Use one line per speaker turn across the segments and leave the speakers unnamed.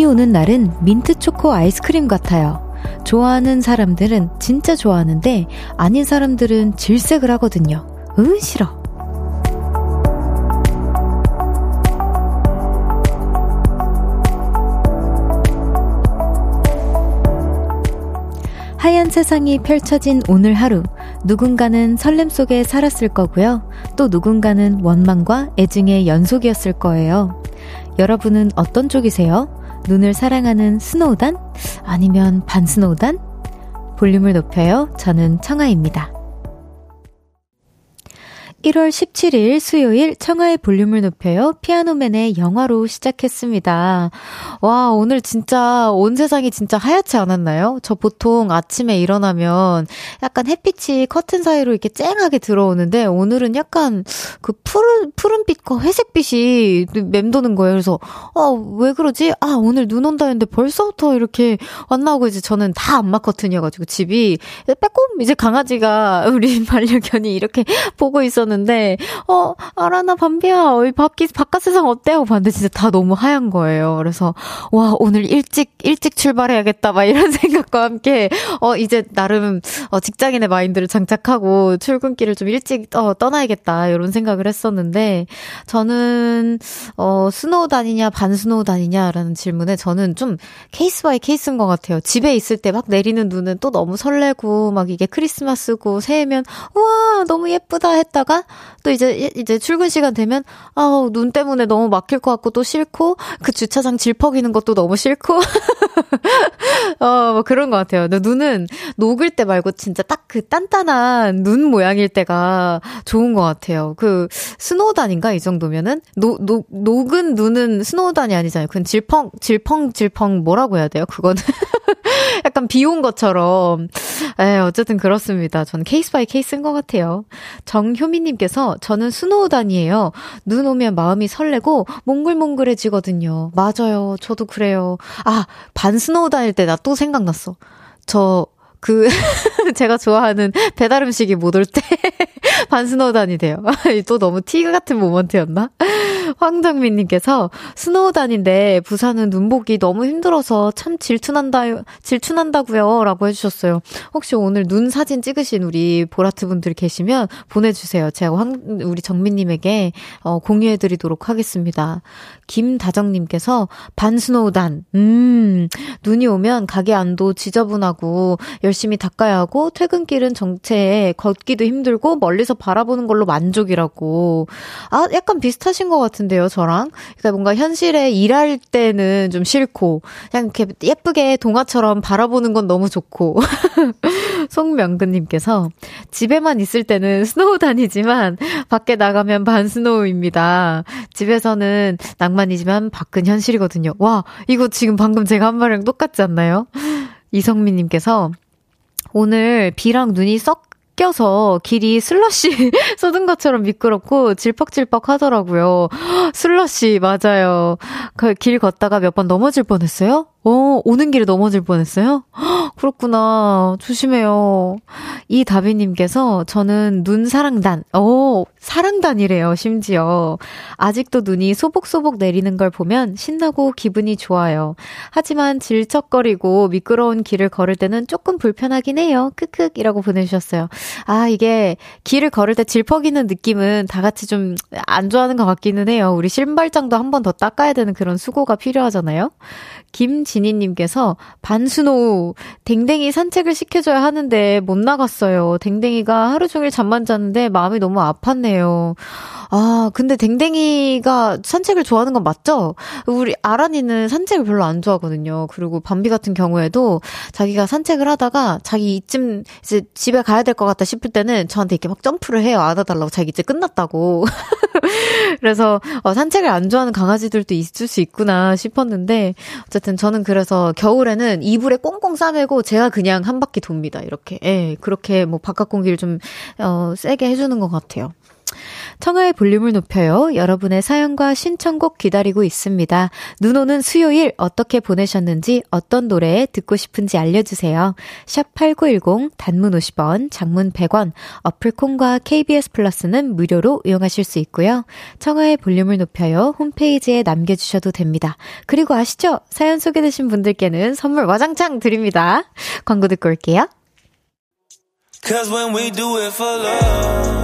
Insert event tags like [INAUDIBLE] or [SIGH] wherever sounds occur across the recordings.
눈이 오는 날은 민트 초코 아이스크림 같아요. 좋아하는 사람들은 진짜 좋아하는데 아닌 사람들은 질색을 하거든요. 으, 싫어. 하얀 세상이 펼쳐진 오늘 하루. 누군가는 설렘 속에 살았을 거고요. 또 누군가는 원망과 애증의 연속이었을 거예요. 여러분은 어떤 쪽이세요? 눈을 사랑하는 스노우단? 아니면 반스노우단? 볼륨을 높여요. 저는 청아입니다. 1월 17일 수요일 청하의 볼륨을 높여요. 피아노맨의 영화로 시작했습니다. 와, 오늘 진짜 온 세상이 진짜 하얗지 않았나요? 저 보통 아침에 일어나면 약간 햇빛이 커튼 사이로 이렇게 쨍하게 들어오는데 오늘은 약간 그 푸른, 푸른빛과 회색빛이 맴도는 거예요. 그래서, 어, 왜 그러지? 아, 오늘 눈 온다 했는데 벌써부터 이렇게 왔나오고 이제 저는 다 안마 커튼이어가지고 집이 빼꼼 이제 강아지가 우리 [LAUGHS] 반려견이 이렇게 보고 있었는데 있었는데, 어, 아라나, 밤비야, 밖, 바깥 세상 어때? 하고 봤는데 진짜 다 너무 하얀 거예요. 그래서, 와, 오늘 일찍, 일찍 출발해야겠다. 막 이런 [LAUGHS] 생각과 함께, 어, 이제 나름, 어, 직장인의 마인드를 장착하고 출근길을 좀 일찍, 어, 떠나야겠다. 이런 생각을 했었는데, 저는, 어, snow단이냐, 반 snow단이냐라는 질문에 저는 좀 case by case인 것 같아요. 집에 있을 때 막 내리는 눈은 또 너무 설레고, 막 이게 크리스마스고, 새해면, 우와, 너무 예쁘다 했다가, 또 이제 이제 출근 시간 되면 아우 눈 때문에 너무 막힐 것 같고 또 싫고 그 주차장 질퍽이는 것도 너무 싫고 [LAUGHS] 어뭐 그런 것 같아요. 근데 눈은 녹을 때 말고 진짜 딱 그 단단한 눈 모양일 때가 좋은 것 같아요. 그 snow단인가 이 정도면은 녹, 녹 녹은 눈은 snow단이 아니잖아요. 그건 질펑 질펑 질펑 뭐라고 해야 돼요? 그거는 [LAUGHS] [LAUGHS] 약간 비온 것처럼. 에, 어쨌든 그렇습니다. 저는 case by case인 것 같아요. 정효미님께서 저는 snow단이에요. 눈 오면 마음이 설레고 몽글몽글해지거든요. 맞아요. 저도 그래요. 아, 반스노우단일 때나 또 생각났어. 저, 그, [LAUGHS] 제가 좋아하는 배달 음식이 못 올 때, 반스노우단이 돼요. [LAUGHS] 또 너무 티 같은 모먼트였나? [LAUGHS] 황정민님께서 스노우단인데 부산은 눈보기 너무 힘들어서 참 질투난다, 질투난다고요. 라고 해주셨어요. 혹시 오늘 눈 사진 찍으신 우리 보라트 분들 계시면 보내주세요. 제가 황, 우리 정민님에게 어, 공유해드리도록 하겠습니다. 김다정님께서 반스노우단, 음, 눈이 오면 가게 안도 지저분하고 열심히 닦아야 하고 퇴근길은 정체에 걷기도 힘들고 멀리서 바라보는 걸로 만족이라고. 아, 약간 비슷하신 것 같은데. 같은데요, 저랑. 그러니까 뭔가 현실에 일할 때는 좀 싫고, 그냥 이렇게 예쁘게 동화처럼 바라보는 건 너무 좋고. [LAUGHS] 송명근님께서 집에만 있을 때는 스노우 다니지만 밖에 나가면 반스노우입니다. 집에서는 낭만이지만 밖은 현실이거든요. 와, 이거 지금 방금 제가 한 말이랑 똑같지 않나요? 이성민님께서 오늘 비랑 눈이 썩 섞여서 길이 슬러시 [LAUGHS] 쏟은 것처럼 미끄럽고 질퍽질퍽 하더라고요. [GASPS] 슬러시, 맞아요. 그 길 걷다가 몇 번 넘어질 뻔 했어요? 어, 오는 길에 넘어질 뻔 했어요? [GASPS] 그렇구나. 조심해요. 이 다비님께서 저는 눈 사랑단, 어, 사랑단이래요, 심지어. 아직도 눈이 소복소복 내리는 걸 보면 신나고 기분이 좋아요. 하지만 질척거리고 미끄러운 길을 걸을 때는 조금 불편하긴 해요. 크크 이라고 보내주셨어요. 아, 이게 길을 걸을 때 질퍽이는 느낌은 다 같이 좀 안 좋아하는 것 같기는 해요. 우리 신발장도 한 번 더 닦아야 되는 그런 수고가 필요하잖아요. 김진희님께서 반수노우 댕댕이 산책을 시켜줘야 하는데 못 나갔어요. 댕댕이가 하루 종일 잠만 잤는데 마음이 너무 아팠네요. 아, 근데 댕댕이가 산책을 좋아하는 건 맞죠? 우리 아란이는 산책을 별로 안 좋아하거든요. 그리고 밤비 같은 경우에도 자기가 산책을 하다가 자기 이쯤 이제 집에 가야 될 것 같다 싶을 때는 저한테 이렇게 막 점프를 해요. 안아달라고 자기 이제 끝났다고. [LAUGHS] 그래서 어, 산책을 안 좋아하는 강아지들도 있을 수 있구나 싶었는데 어쨌든 저는 그래서 겨울에는 이불에 꽁꽁 싸매고 제가 그냥 한 바퀴 돕니다. 이렇게. 예, 그렇게 뭐 바깥 공기를 좀 어, 세게 해주는 것 같아요. 청하의 볼륨을 높여요. 여러분의 사연과 신청곡 기다리고 있습니다. 눈 오는 수요일 어떻게 보내셨는지 어떤 노래 듣고 싶은지 알려주세요. 샵 8910 단문 50원, 장문 100원, 어플 콩과 KBS 플러스는 무료로 이용하실 수 있고요. 청하의 볼륨을 높여요. 홈페이지에 남겨주셔도 됩니다. 그리고 아시죠? 사연 소개되신 분들께는 선물 와장창 드립니다. 광고 듣고 올게요. Cause when we do it for love,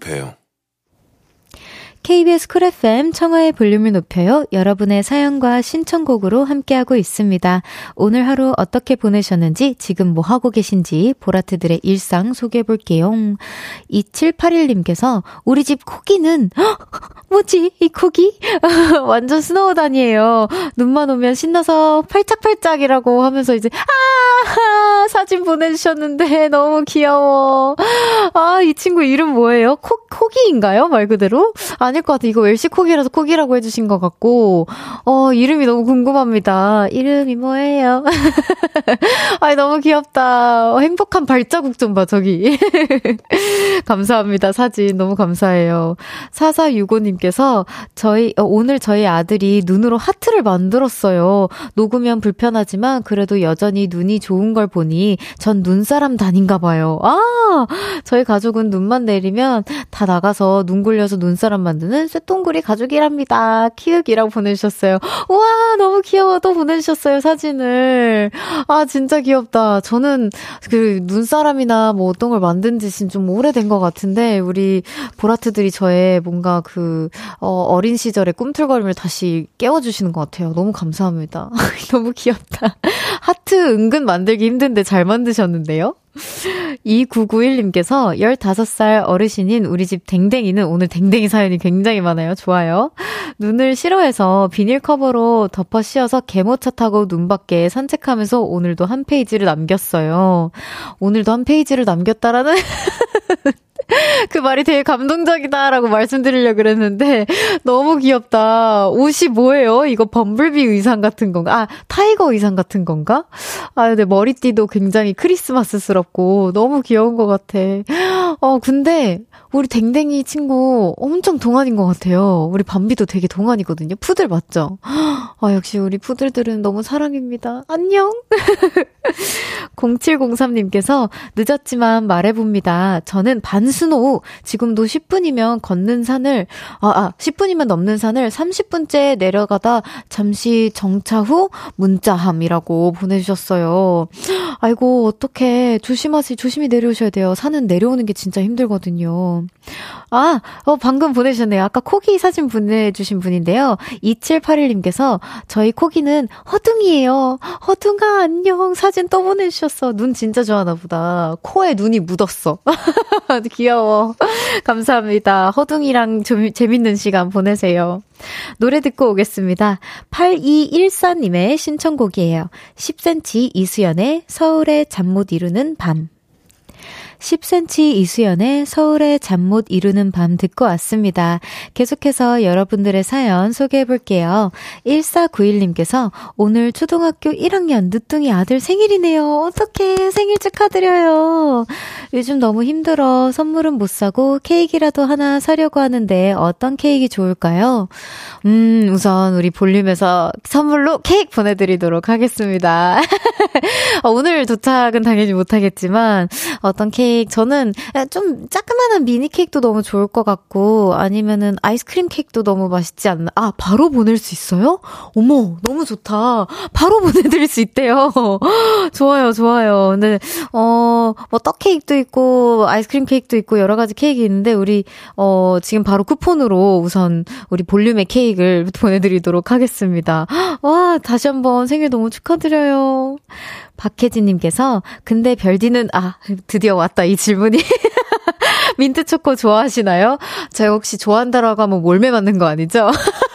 높여요. KBS 쿨 FM 청하의 볼륨을 높여요. 여러분의 사연과 신청곡으로 함께하고 있습니다. 오늘 하루 어떻게 보내셨는지, 지금 뭐 하고 계신지 보라트들의 일상 소개해 볼게요. 2781님께서 우리 집 코기는 뭐지 이 코기? [LAUGHS] 완전 snow단이에요. 눈만 오면 신나서 팔짝팔짝이라고 하면서 이제 아 사진 보내주셨는데 너무 귀여워. 아 이 친구 이름 뭐예요? 코 코기인가요? 말 그대로? 아니 아닐 것 같아. 이거 웰시코기라서 코기라고 해주신 것 같고, 어, 이름이 너무 궁금합니다. 이름이 뭐예요? [LAUGHS] 아이, 너무 귀엽다. 어, 행복한 발자국 좀 봐, 저기. [LAUGHS] 감사합니다. 사진 너무 감사해요. 4465님께서 저희, 어, 오늘 저희 아들이 눈으로 하트를 만들었어요. 녹으면 불편하지만 그래도 여전히 눈이 좋은 걸 보니 전 눈사람 다닌가 봐요. 아! 저희 가족은 눈만 내리면 다 나가서 눈 굴려서 눈사람 만드는 저는 쇠똥구리 가족이랍니다. 키읔이라고 보내주셨어요. 우와, 너무 귀여워. 또 보내주셨어요, 사진을. 아, 진짜 귀엽다. 저는 그 눈사람이나 뭐 어떤 걸 만든 지는 좀 오래된 것 같은데, 우리 보라트들이 저의 뭔가 그, 어, 어린 시절의 꿈틀거림을 다시 깨워주시는 것 같아요. 너무 감사합니다. [LAUGHS] 너무 귀엽다. 하트 은근 만들기 힘든데 잘 만드셨는데요? 2991님께서 15살 어르신인 우리 집 댕댕이는 오늘 댕댕이 사연이 굉장히 많아요. 좋아요. 눈을 싫어해서 비닐 커버로 덮어 씌워서 개모차 타고 눈 밖에 산책하면서 오늘도 한 페이지를 남겼어요. 오늘도 한 페이지를 남겼다라는 [LAUGHS] 그 말이 되게 감동적이다라고 말씀드리려고 그랬는데 너무 귀엽다. 옷이 뭐예요? 이거 범블비 의상 같은 건가? 아, tiger 의상 같은 건가? 아, 근데 머리띠도 굉장히 크리스마스스럽고 너무 귀여운 것 같아. 어, 근데 우리 댕댕이 친구 엄청 동안인 것 같아요. 우리 밤비도 되게 동안이거든요. 푸들 맞죠? 아, 역시 우리 푸들들은 너무 사랑입니다. 안녕! [LAUGHS] 0703님께서 늦었지만 말해봅니다. 저는 반스 노우. 지금도 10분이면 걷는 산을, 아, 아, 10분이면 넘는 산을 30분째 내려가다 잠시 정차 후 문자함이라고 보내주셨어요. 아이고, 어떡해. 조심하시, 조심히 내려오셔야 돼요. 산은 내려오는 게 진짜 힘들거든요. 아, 어, 방금 보내주셨네요. 아까 코기 사진 보내주신 분인데요. 2781님께서 저희 코기는 허둥이에요. 허둥아, 안녕. 사진 또 보내주셨어. 눈 진짜 좋아하나 보다. 코에 눈이 묻었어. [LAUGHS] 귀여워. [LAUGHS] 감사합니다. 허둥이랑 좀 재밌는 시간 보내세요. 노래 듣고 오겠습니다. 8214님의 신청곡이에요. 10cm 이수연의 서울의 잠 못 이루는 밤. 10cm 이수연의 서울의 잠 못 이루는 밤 듣고 왔습니다. 계속해서 여러분들의 사연 소개해 볼게요. 1491님께서 오늘 초등학교 1학년 늦둥이 아들 생일이네요. 어떡해. 생일 축하드려요. 요즘 너무 힘들어. 선물은 못 사고 케이크라도 하나 사려고 하는데 어떤 케이크 좋을까요? 음, 우선 우리 볼륨에서 선물로 케이크 보내드리도록 하겠습니다. [LAUGHS] 어, 오늘 도착은 당연히 못하겠지만 어떤 케이크 케이크 저는 좀 짜그만한 미니 케이크도 너무 좋을 것 같고 아니면은 아이스크림 케이크도 너무 맛있지 않나? 아 바로 보낼 수 있어요? 어머 너무 좋다. 바로 [LAUGHS] 보내드릴 수 있대요. [LAUGHS] 좋아요 좋아요. 근데 어뭐 떡 케이크도 있고 아이스크림 케이크도 있고 여러 가지 케이크 있는데 우리 어 지금 바로 쿠폰으로 우선 우리 볼륨의 케이크를 [LAUGHS] 보내드리도록 하겠습니다. [GASPS] 와 다시 한번 생일 너무 축하드려요. 박혜진님께서, 근데 별디는, 아, 드디어 왔다, 이 질문이. [LAUGHS] 민트 초코 좋아하시나요? 제가 혹시 좋아한다라고 하면 몰매 맞는 거 아니죠? [LAUGHS]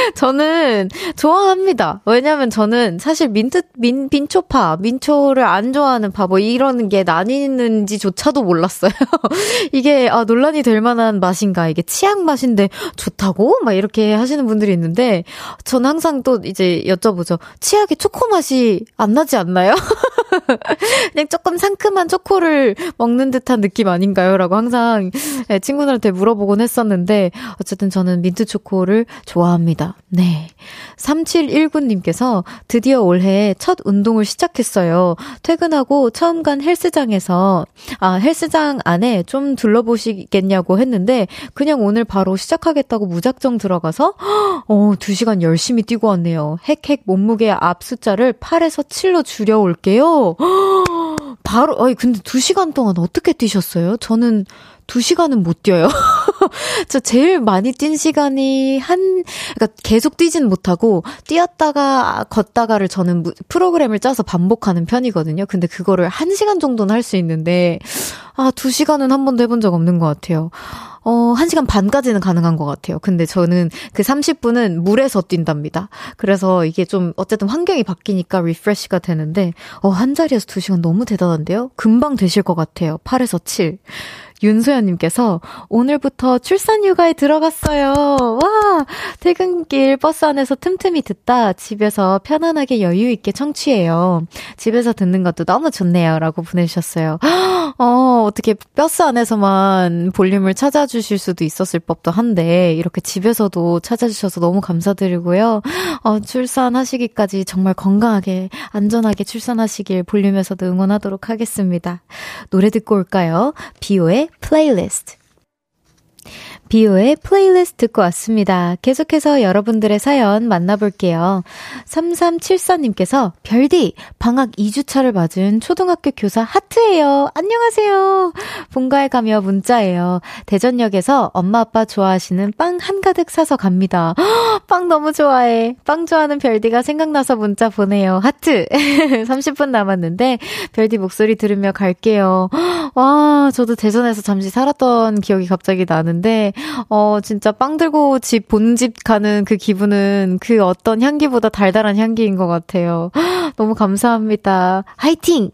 [LAUGHS] 저는 좋아합니다. 왜냐면 저는 사실 민트, 민, 민초파, 민초를 안 좋아하는 파, 뭐 이런 게 나뉘는지조차도 몰랐어요. [LAUGHS] 이게, 아, 논란이 될 만한 맛인가. 이게 치약 맛인데 좋다고? 막 이렇게 하시는 분들이 있는데, 전 항상 또 이제 여쭤보죠. 치약에 초코 맛이 안 나지 않나요? [LAUGHS] 그냥 조금 상큼한 초코를 먹는 듯한 느낌 아닌가요? 라고 항상 예, 친구들한테 물어보곤 했었는데, 어쨌든 저는 민트 초코를 좋아합니다. 네. 3719님께서 드디어 올해 첫 운동을 시작했어요. 퇴근하고 처음 간 헬스장에서, 아, 헬스장 안에 좀 둘러보시겠냐고 했는데, 그냥 오늘 바로 시작하겠다고 무작정 들어가서, 어, 2시간 열심히 뛰고 왔네요. 헥헥 몸무게 앞 숫자를 8에서 7로 줄여올게요. [GASPS] 바로, 어이, 근데 2시간 동안 어떻게 뛰셨어요? 저는 2시간은 못 뛰어요. [LAUGHS] [LAUGHS] 저 제일 많이 뛴 시간이 한, 그러니까 계속 뛰진 못하고, 뛰었다가 걷다가를 저는 프로그램을 짜서 반복하는 편이거든요. 근데 그거를 1시간 정도는 할 수 있는데, 아, 2시간은 한 번도 해본 적 없는 것 같아요. 어, 1시간 반까지는 가능한 것 같아요. 근데 저는 그 30분은 물에서 뛴답니다. 그래서 이게 좀, 어쨌든 환경이 바뀌니까 refresh가 되는데, 어, 한 자리에서 2시간 너무 대단한데요? 금방 되실 것 같아요. 8에서 7. 윤소연님께서 오늘부터 출산 휴가에 들어갔어요. 와! 퇴근길 버스 안에서 틈틈이 듣다 집에서 편안하게 여유 있게 청취해요. 집에서 듣는 것도 너무 좋네요. 라고 보내주셨어요. 어, 어떻게 버스 안에서만 볼륨을 찾아주실 수도 있었을 법도 한데, 이렇게 집에서도 찾아주셔서 너무 감사드리고요. 어, 출산하시기까지 정말 건강하게, 안전하게 출산하시길 볼륨에서도 응원하도록 하겠습니다. 노래 듣고 올까요? 비오의 플레이리스트. 비오의 플레이리스트 듣고 왔습니다. 계속해서 여러분들의 사연 만나볼게요. 3374님께서 별디 방학 2주차를 맞은 초등학교 교사 하트예요. 안녕하세요. 본가에 가며 문자예요. 대전역에서 엄마 아빠 좋아하시는 빵 한가득 사서 갑니다. [GASPS] 빵 너무 좋아해. 빵 좋아하는 별디가 생각나서 문자 보내요. 하트. [LAUGHS] 30분 남았는데 별디 목소리 들으며 갈게요. [GASPS] 와, 저도 대전에서 잠시 살았던 기억이 갑자기 나는데 어, 진짜 빵 들고 집, 본집 가는 그 기분은 그 어떤 향기보다 달달한 향기인 것 같아요. [GASPS] 너무 감사합니다. 화이팅!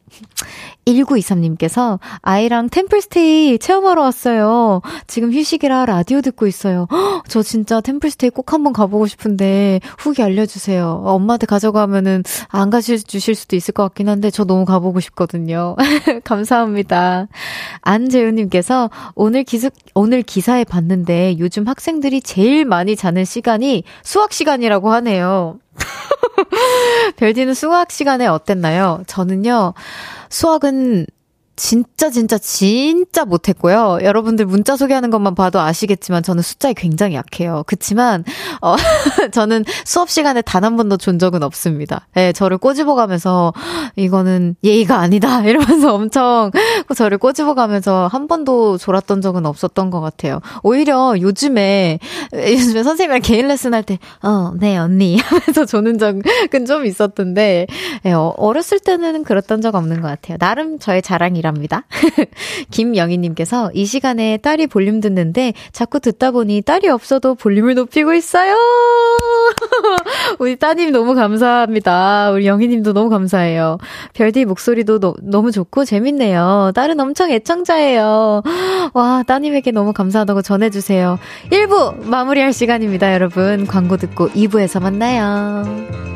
1923님께서 아이랑 템플스테이 체험하러 왔어요. 지금 휴식이라 라디오 듣고 있어요. [GASPS] 저 진짜 템플스테이 꼭 한번 가보고 싶은데 후기 알려주세요. 엄마한테 가져가면은 안 가주실 수도 있을 것 같긴 한데 저 너무 가보고 싶거든요. [LAUGHS] 감사합니다. 안재우님께서 오늘 기숙, 오늘 기사에 봤는데 요즘 학생들이 제일 많이 자는 시간이 수학 시간이라고 하네요. [LAUGHS] 별디는 수학 시간에 어땠나요? 저는요, 수학은 진짜 진짜 진짜 못했고요. 여러분들 문자 소개하는 것만 봐도 아시겠지만 저는 숫자에 굉장히 약해요. 그치만 어 [LAUGHS] 저는 수업 시간에 단 한 번도 존 적은 없습니다. 예, 네, 저를 꼬집어가면서 이거는 예의가 아니다 [LAUGHS] 이러면서 엄청 저를 꼬집어가면서 한 번도 졸았던 적은 없었던 것 같아요. 오히려 요즘에 요즘에 선생님이랑 개인 레슨 할 때 어, 네 언니 [LAUGHS] 하면서 조는 적은 좀 있었던데 예, 어, 어렸을 때는 그랬던 적 없는 것 같아요. 나름 저의 자랑이라. 이랍니다. [LAUGHS] 김영희님께서 이 시간에 딸이 볼륨 듣는데 자꾸 듣다 보니 딸이 없어도 볼륨을 높이고 있어요. [LAUGHS] 우리 따님 너무 감사합니다. 우리 영희님도 너무 감사해요. 별디 목소리도 너, 너무 좋고 재밌네요. 딸은 엄청 애청자예요. [GASPS] 와, 따님에게 너무 감사하다고 전해주세요. 1부 마무리할 시간입니다, 여러분. 광고 듣고 2부에서 만나요.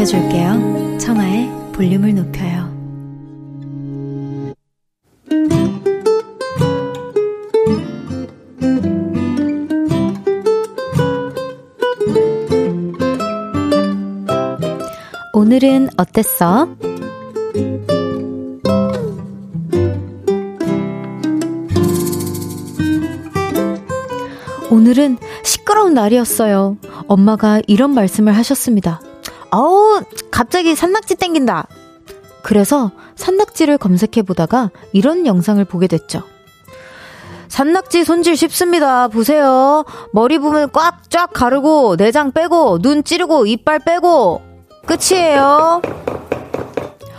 지켜줄게요. 청하의 볼륨을 높여요. 오늘은 어땠어? 오늘은 시끄러운 날이었어요. 엄마가 이런 말씀을 하셨습니다. 어우, 갑자기 산낙지 땡긴다. 그래서 산낙지를 검색해 보다가 이런 영상을 보게 됐죠. 산낙지 손질 쉽습니다. 보세요. 머리 부분 꽉 쫙 가르고 내장 빼고 눈 찌르고 이빨 빼고 끝이에요.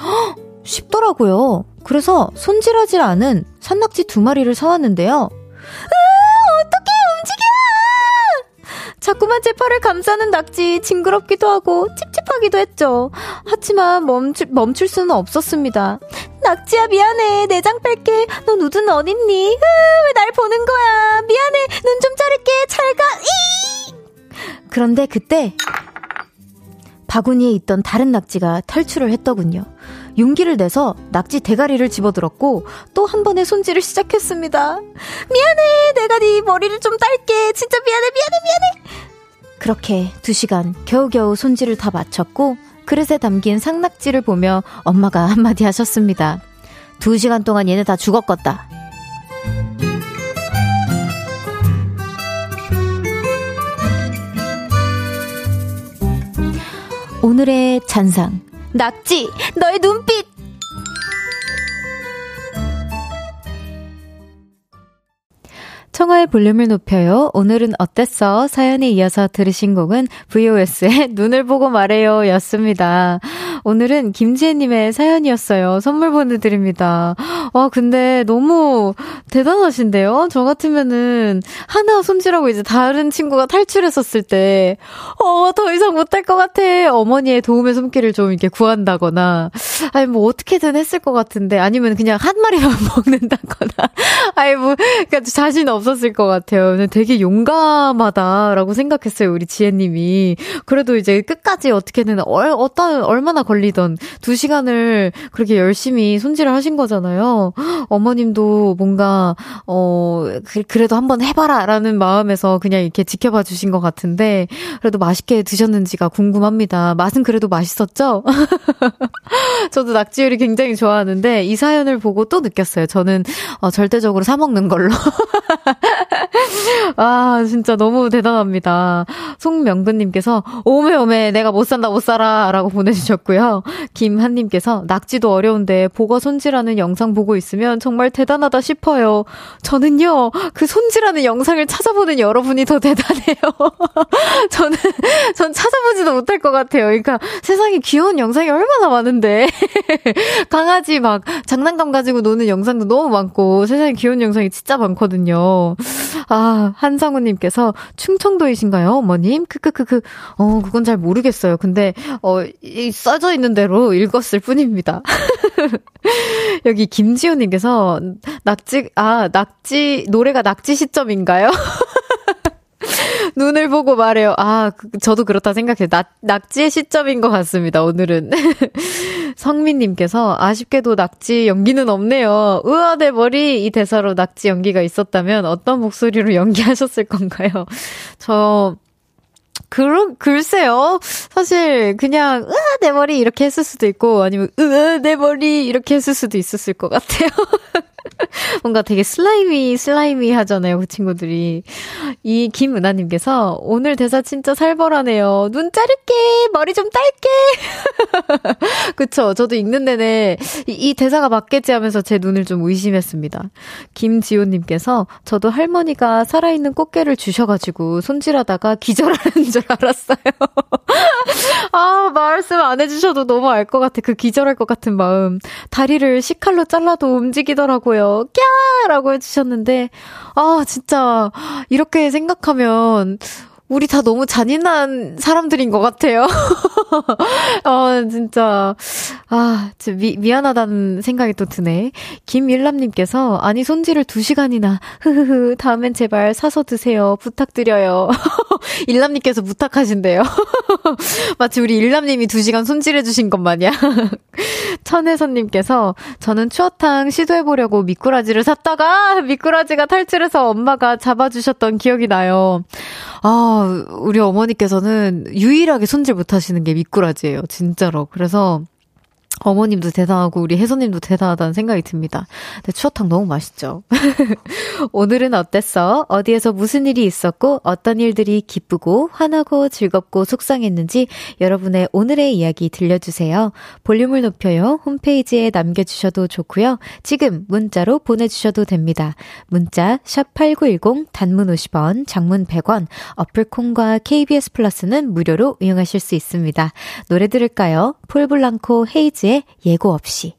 헉, 쉽더라고요. 그래서 손질하지 않은 산낙지 두 마리를 사왔는데요. 으, 움직여! 자꾸만 제 팔을 감싸는 낙지 징그럽기도 하고 찝찝하기도 했죠. 하지만 멈출, 멈출 수는 없었습니다. 낙지야 미안해 내장 뺄게 너 누드는 어딨니? 왜 날 보는 거야 미안해 눈 좀 자를게 잘가 이 그런데 그때 바구니에 있던 다른 낙지가 탈출을 했더군요. 용기를 내서 낙지 대가리를 집어들었고 또 한 번의 손질을 시작했습니다. 미안해, 내가 네 머리를 좀 딸게. 진짜 미안해, 미안해, 미안해. 그렇게 두 시간 겨우겨우 손질을 다 마쳤고 그릇에 담긴 상낙지를 보며 엄마가 한마디 하셨습니다. 두 시간 동안 얘네 다 죽었겠다. 오늘의 잔상. 낙지, 너의 눈빛! 청하의 볼륨을 높여요. 오늘은 어땠어? 사연에 이어서 들으신 곡은 VOS의 눈을 보고 말해요 였습니다. 오늘은 김지혜님의 사연이었어요. 선물 보내드립니다. 와, 근데 너무 대단하신데요? 저 같으면은 하나 손질하고 이제 다른 친구가 탈출했었을 때, 어, 더 이상 못할 것 같아. 어머니의 도움의 손길을 좀 이렇게 구한다거나, 아니, 뭐 어떻게든 했을 것 같은데, 아니면 그냥 한 마리만 [LAUGHS] 먹는다거나, 아니, 뭐, 그니까 자신 없었을 것 같아요. 되게 용감하다라고 생각했어요, 우리 지혜님이. 그래도 이제 끝까지 어떻게든, 얼, 어떤, 얼마나 걸리던 두 시간을 그렇게 열심히 손질을 하신 거잖아요. [GASPS] 어머님도 뭔가, 어, 그, 래도 한번 해봐라 라는 마음에서 그냥 이렇게 지켜봐 주신 것 같은데, 그래도 맛있게 드셨는지가 궁금합니다. 맛은 그래도 맛있었죠? [LAUGHS] 저도 낙지 요리 굉장히 좋아하는데, 이 사연을 보고 또 느꼈어요. 저는, 어, 절대적으로 사먹는 걸로. [LAUGHS] 아, 진짜 너무 대단합니다. 송명근님께서, 오메, 오메, 내가 못 산다, 못 살아. 라고 보내주셨고요. 주셨고요. 김한님께서 낙지도 어려운데 보거 손질하는 영상 보고 있으면 정말 대단하다 싶어요. 저는요, 그 손질하는 영상을 찾아보는 여러분이 더 대단해요. [LAUGHS] 저는, 전 찾아보지도 못할 것 같아요. 그러니까 세상에 귀여운 영상이 얼마나 많은데. [LAUGHS] 강아지 막 장난감 가지고 노는 영상도 너무 많고 세상에 귀여운 영상이 진짜 많거든요. 아, 한상우님께서 충청도이신가요, 어머님? 크크크크. 어, 그건 잘 모르겠어요. 근데, 어, 이 써져 있는 대로 읽었을 뿐입니다. [LAUGHS] 여기 김지호님께서 낙지, 아, 낙지, 노래가 낙지 시점인가요? [LAUGHS] [LAUGHS] 눈을 보고 말해요. 아, 그, 저도 그렇다 생각해요. 낙, 낙지의 시점인 것 같습니다, 오늘은. [LAUGHS] 성민님께서 아쉽게도 낙지 연기는 없네요. 으아, 내 머리! 이 대사로 낙지 연기가 있었다면 어떤 목소리로 연기하셨을 건가요? [LAUGHS] 저, 그, 글쎄요. 사실, 그냥, 으아, 내 머리 이렇게 했을 수도 있고, 아니면, 으아, 내 머리 이렇게 했을 수도 있었을 것 같아요. [LAUGHS] 뭔가 되게 슬라이미, 슬라이미 하잖아요, 그 친구들이. 이 김은하님께서 오늘 대사 진짜 살벌하네요. 눈 자를게, 머리 좀 딸게. [LAUGHS] 그쵸. 저도 읽는 내내 이, 이, 대사가 맞겠지 하면서 제 눈을 좀 의심했습니다. 김지호님께서 저도 할머니가 살아있는 꽃게를 주셔가지고 손질하다가 기절하는 줄 알았어요. [LAUGHS] 아, 말씀 안 해주셔도 너무 알 것 같아. 그 기절할 것 같은 마음. 다리를 식칼로 잘라도 움직이더라고요. 꺄! 라고 해주셨는데, 아, 진짜, 이렇게 생각하면, 우리 다 너무 잔인한 사람들인 것 같아요. [LAUGHS] 어, 진짜. 아, 미, 미안하다는 생각이 또 드네. 김일남님께서, 아니, 손질을 두 시간이나, 흐흐흐, 다음엔 제발 사서 드세요. 부탁드려요. [LAUGHS] 일남님께서 부탁하신대요. [LAUGHS] 마치 우리 일남님이 두 시간 손질해주신 것 마냥. 천혜선님께서, 저는 추어탕 시도해보려고 미꾸라지를 샀다가, 미꾸라지가 탈출해서 엄마가 잡아주셨던 기억이 나요. 아, 우리 어머니께서는 유일하게 손질 못 하시는 게 미꾸라지예요. 진짜로. 그래서 어머님도 대단하고 우리 혜선님도 대단하다는 생각이 듭니다. 근데 추어탕 너무 맛있죠. [LAUGHS] 오늘은 어땠어? 어디에서 무슨 일이 있었고 어떤 일들이 기쁘고 화나고 즐겁고 속상했는지 여러분의 오늘의 이야기 들려주세요. 볼륨을 높여요. 홈페이지에 남겨주셔도 좋고요. 지금 문자로 보내주셔도 됩니다. 문자 샵 8910 단문 50원, 장문 100원, 어플 콩과 KBS 플러스는 무료로 이용하실 수 있습니다. 노래 들을까요? 폴블랑코 헤이즈의 헤이즈의 예고 없이.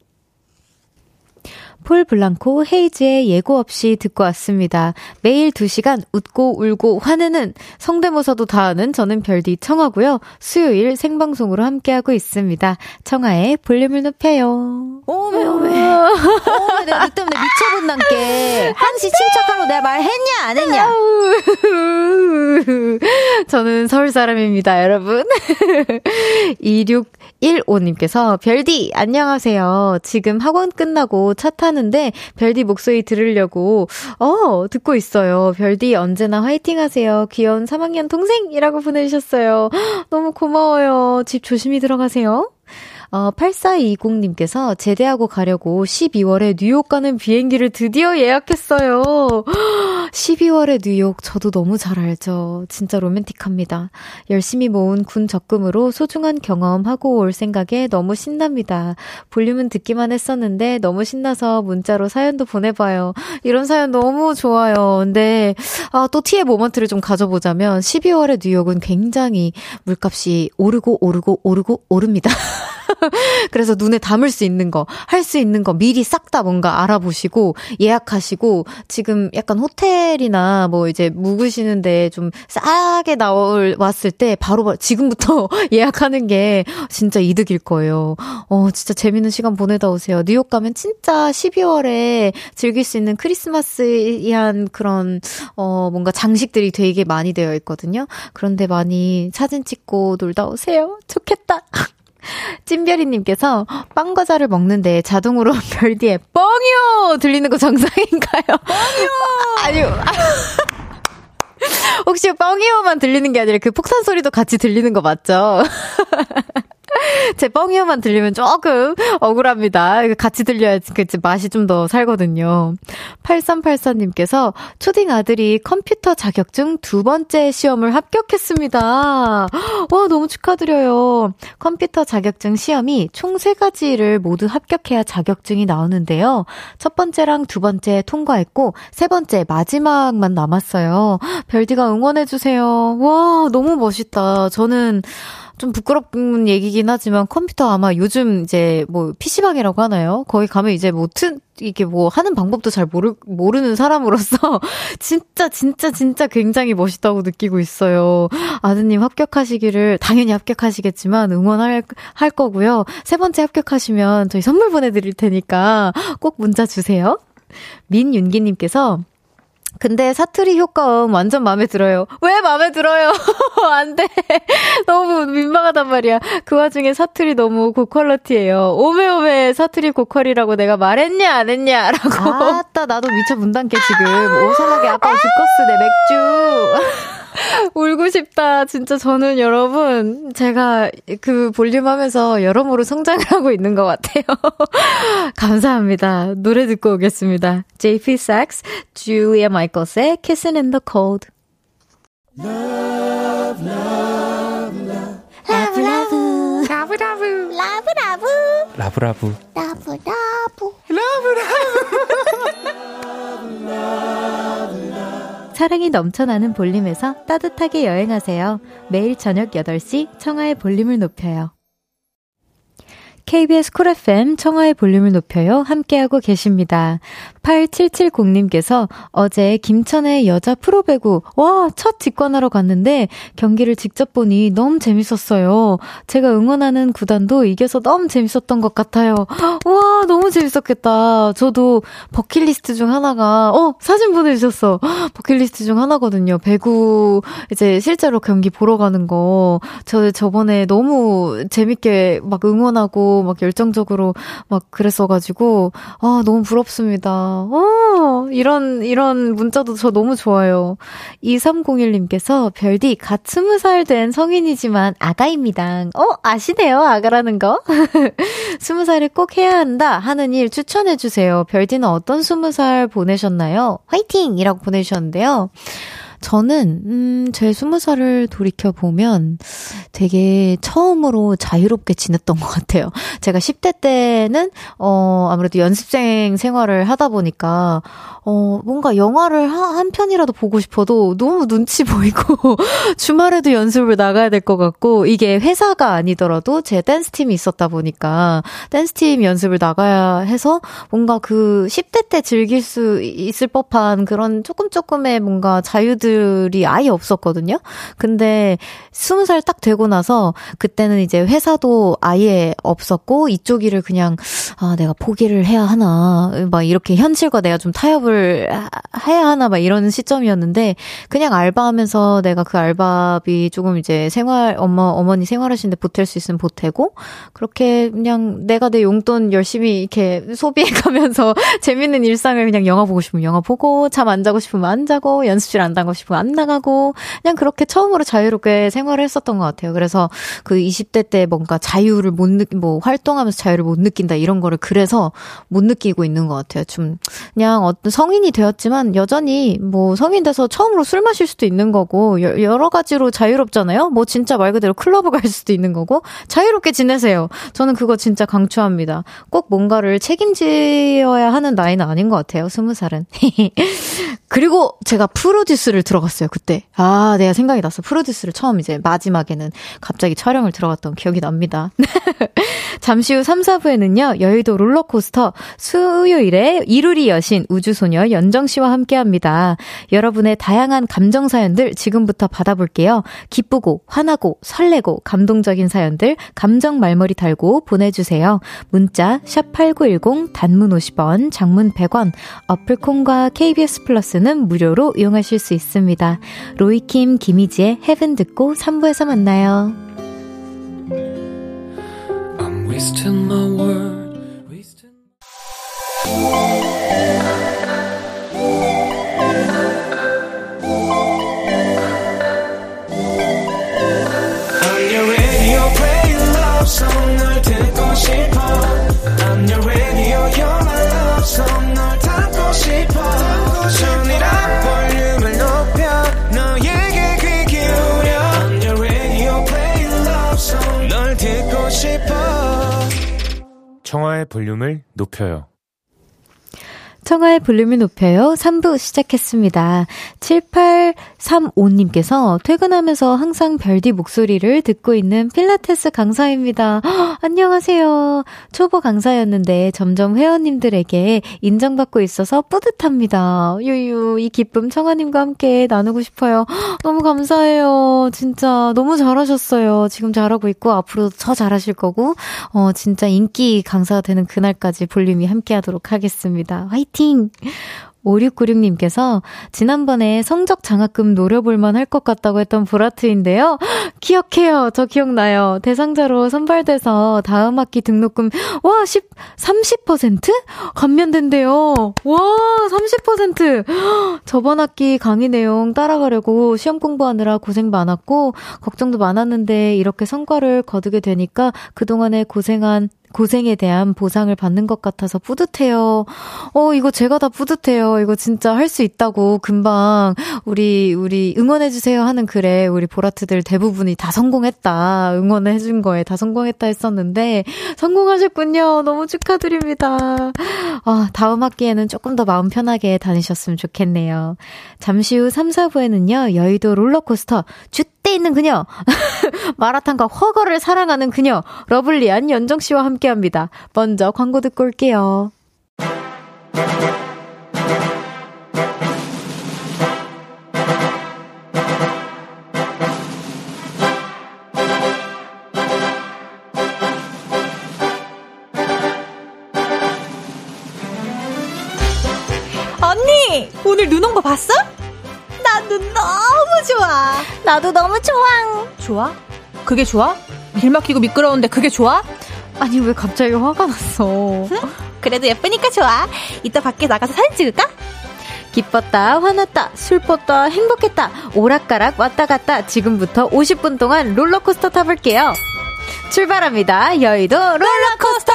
폴 블랑코 헤이즈의 예고 없이 듣고 왔습니다. 매일 2시간 웃고 울고 화내는 성대모사도 다 하는 저는 별디 청하고요. 수요일 생방송으로 함께하고 있습니다. 청하의 볼륨을 높여요.
오메 오메. 오메 내가 너 때문에 미쳐본단께. 한시 침착하고 내가 말했냐 안 했냐.
저는 서울 사람입니다, 여러분. [LAUGHS] 2615님께서 별디 안녕하세요. 지금 학원 끝나고 차 타는데 별디 목소리 들으려고 어 듣고 있어요. 별디 언제나 화이팅 하세요. 귀여운 3학년 동생이라고 보내주셨어요. [GASPS] 너무 고마워요. 집 조심히 들어가세요. 어, 8420님께서 제대하고 가려고 12월에 뉴욕 가는 비행기를 드디어 예약했어요. [GASPS] 12월에 뉴욕 저도 너무 잘 알죠. 진짜 로맨틱합니다. 열심히 모은 군 적금으로 소중한 경험하고 올 생각에 너무 신납니다. 볼륨은 듣기만 했었는데 너무 신나서 문자로 사연도 보내봐요. 이런 사연 너무 좋아요. 근데 아, 또 티의 모먼트를 좀 가져보자면 12월에 뉴욕은 굉장히 물값이 오르고 오르고 오르고 오릅니다. [LAUGHS] [LAUGHS] 그래서 눈에 담을 수 있는 거, 할 수 있는 거 미리 싹 다 뭔가 알아보시고 예약하시고 지금 약간 호텔이나 뭐 이제 묵으시는데 좀 싸게 나올 왔을 때 바로 지금부터 [LAUGHS] 예약하는 게 진짜 이득일 거예요. 어, 진짜 재밌는 시간 보내다 오세요. 뉴욕 가면 진짜 12월에 즐길 수 있는 크리스마스이한 그런 어 뭔가 장식들이 되게 많이 되어 있거든요. 그런데 많이 사진 찍고 놀다 오세요. 좋겠다. [LAUGHS] [LAUGHS] 찐별이님께서 빵 과자를 먹는데 자동으로 [LAUGHS] 별디에 뻥이요 들리는 거 정상인가요?
뻥이요.
아니요. [LAUGHS] 혹시 뻥이요만 들리는 게 아니라 그 폭탄 소리도 같이 들리는 거 맞죠? [LAUGHS] 제 뻥이어만 들리면 조금 억울합니다. 같이 들려야지 그 맛이 좀 더 살거든요. 8384님께서 초딩 아들이 컴퓨터 자격증 두 번째 시험을 합격했습니다. [GASPS] 와, 너무 축하드려요. 컴퓨터 자격증 시험이 총 세 가지를 모두 합격해야 자격증이 나오는데요. 첫 번째랑 두 번째 통과했고, 세 번째 마지막만 남았어요. [GASPS] 별디가 응원해주세요. 와, 너무 멋있다. 저는 좀 부끄럽은 얘기긴 하지만 컴퓨터 아마 요즘 이제 뭐 PC방이라고 하나요? 거기 가면 이제 뭐 트, 이게 뭐 하는 방법도 잘 모르, 모르는 사람으로서 [LAUGHS] 진짜, 진짜, 진짜 굉장히 멋있다고 느끼고 있어요. 아드님 합격하시기를 당연히 합격하시겠지만 응원할, 할 거고요. 세 번째 합격하시면 저희 선물 보내드릴 테니까 꼭 문자 주세요. 민윤기님께서 근데 사투리 효과음 완전 마음에 들어요. 왜 마음에 들어요? [LAUGHS] 안 돼. [LAUGHS] 너무 민망하단 말이야. 그 와중에 사투리 너무 고퀄러티예요. 오메오메 사투리 고퀄이라고 내가 말했냐 안 했냐 라고.
아따 나도 미쳐 분단께 지금. 오살하게 아까워 죽겠어 내 맥주. [LAUGHS] [LAUGHS]
울고 싶다. 진짜 저는 여러분, 제가 그 볼륨 하면서 여러모로 성장을 하고 있는 것 같아요. [LAUGHS] 감사합니다. 노래 듣고 오겠습니다. JP Sachs, Julia Michaels의 Kissing in the Cold. Love, love, love.
라브 라브
라브 라브
라브 라브
라브 라브
라브 라브
라브 사랑이 넘쳐나는 볼륨에서 따뜻하게 여행하세요. 매일 저녁 8시 청하의 볼륨을 높여요. KBS 쿨 FM 청하의 볼륨을 높여요. 함께하고 계십니다. 8770님께서 어제 김천의 여자 프로배구, 와, 첫 직관하러 갔는데 경기를 직접 보니 너무 재밌었어요. 제가 응원하는 구단도 이겨서 너무 재밌었던 것 같아요. [GASPS] 와, 너무 재밌었겠다. 저도 버킷리스트 중 하나가, 어, 사진 보내주셨어. [GASPS] 버킷리스트 중 하나거든요. 배구, 이제 실제로 경기 보러 가는 거. 저 저번에 너무 재밌게 막 응원하고 막 열정적으로 막 그랬어가지고, 아, 너무 부럽습니다. 어, 이런, 이런 문자도 저 너무 좋아요. 2301님께서 별디 갓 스무 살된 성인이지만 아가입니다. 어, 아시네요, 아가라는 거? [LAUGHS] 스무 살을 꼭 해야 한다 하는 일 추천해주세요. 별디는 어떤 스무 살 보내셨나요? 화이팅! 이라고 보내주셨는데요. 저는, 음, 제 스무 살을 돌이켜 보면 되게 처음으로 자유롭게 지냈던 것 같아요. 제가 10대 때는, 어, 아무래도 연습생 생활을 하다 보니까, 어, 뭔가 영화를 한, 한 편이라도 보고 싶어도 너무 눈치 보이고, [LAUGHS] 주말에도 연습을 나가야 될 것 같고, 이게 회사가 아니더라도 제 댄스 팀이 있었다 보니까, 댄스 팀 연습을 나가야 해서 뭔가 그 10대 때 즐길 수 있을 법한 그런 조금 조금의 뭔가 자유들이 아예 없었거든요? 근데 20살 딱 되고 나서, 그때는 이제 회사도 아예 없었고, 이쪽 일을 그냥, 아, 내가 포기를 해야 하나, 막 이렇게 현실과 내가 좀 타협을 알바를 해야 하나 막 이런 시점이었는데 그냥 알바하면서 내가 그 알바비 조금 이제 생활 엄마 어머니 생활하시는데 보탤 수 있으면 보태고 그렇게 그냥 내가 내 용돈 열심히 이렇게 소비해 가면서 [LAUGHS] 재밌는 일상을 그냥 영화 보고 싶으면 영화 보고 잠 안 자고 싶으면 안 자고 연습실 안 나가고 싶으면 안 나가고 그냥 그렇게 처음으로 자유롭게 생활을 했었던 것 같아요. 그래서 그 20대 때 뭔가 자유를 못 느, 뭐 활동하면서 자유를 못 느낀다 이런 거를 그래서 못 느끼고 있는 것 같아요. 좀 그냥 어떤 성인이 되었지만 여전히 뭐 성인 돼서 처음으로 술 마실 수도 있는 거고 여러 가지로 자유롭잖아요. 뭐 진짜 말 그대로 클럽을 갈 수도 있는 거고 자유롭게 지내세요. 저는 그거 진짜 강추합니다. 꼭 뭔가를 책임지어야 하는 나이는 아닌 것 같아요. 스무 살은. [LAUGHS] 그리고 제가 프로듀스를 들어갔어요. 그때. 아, 내가 생각이 났어. 프로듀스를 처음 이제 마지막에는 갑자기 촬영을 들어갔던 기억이 납니다. [LAUGHS] 잠시 후 3, 4부에는요. 여의도 롤러코스터 수요일에 이루리 여신 우주소녀 소녀 연정 씨와 함께 합니다. 여러분의 다양한 감정 사연들 지금부터 받아볼게요. 기쁘고, 화나고, 설레고, 감동적인 사연들 감정 말머리 달고 보내주세요. 문자, 샵8910, 단문 50원, 장문 100원, 어플콘과 KBS 플러스는 무료로 이용하실 수 있습니다. 로이킴, 김희지의 헤븐 듣고 3부에서 만나요. Wasting my word. Wasting... 청하의 볼륨을 높여요 청하의 볼륨을 높여요. 3부 시작했습니다. 7835님께서 퇴근하면서 항상 별디 목소리를 듣고 있는 필라테스 강사입니다. 허, 안녕하세요. 초보 강사였는데 점점 회원님들에게 인정받고 있어서 뿌듯합니다. 유유, 이 기쁨 청하님과 함께 나누고 싶어요. 허, 너무 감사해요. 진짜 너무 잘하셨어요. 지금 잘하고 있고 앞으로도 더 잘하실 거고, 어, 진짜 인기 강사가 되는 그날까지 볼륨이 함께 하도록 하겠습니다. 화이팅! 화이팅! 5696님께서 지난번에 성적 장학금 노려볼만 할 것 같다고 했던 보라트인데요. [GASPS] 기억해요. 저 기억나요. 대상자로 선발돼서 다음 학기 등록금, 와, 10, 30%? 감면된대요. 와, 30%! [GASPS] 저번 학기 강의 내용 따라가려고 시험 공부하느라 고생 많았고, 걱정도 많았는데 이렇게 성과를 거두게 되니까 그동안에 고생한 고생에 대한 보상을 받는 것 같아서 뿌듯해요. 어, 이거 제가 다 뿌듯해요. 이거 진짜 할 수 있다고 금방 우리, 우리 응원해주세요 하는 글에 우리 보라트들 대부분이 다 성공했다. 응원해준 거에 다 성공했다 했었는데 성공하셨군요. 너무 축하드립니다. 아, 다음 학기에는 조금 더 마음 편하게 다니셨으면 좋겠네요. 잠시 후 3, 4부에는요, 여의도 롤러코스터 줏 대 있는 그녀, [LAUGHS] 마라탕과 허거를 사랑하는 그녀, 러블리한 연정 씨와 함께 함께 합니다. 먼저 광고 듣고 올게요.
언니! 오늘 눈 온 거 봤어? 나 눈 너무 좋아.
나도 너무 좋아.
좋아? 그게 좋아? 길 막히고 미끄러운데 그게 좋아?
아니 왜 갑자기 화가 났어? 응?
그래도 예쁘니까 좋아. 이따 밖에 나가서 사진 찍을까?
기뻤다, 화났다, 슬펐다, 행복했다, 오락가락 왔다 갔다 지금부터 50분 동안 롤러코스터 타볼게요. 출발합니다. 여의도 롤러코스터!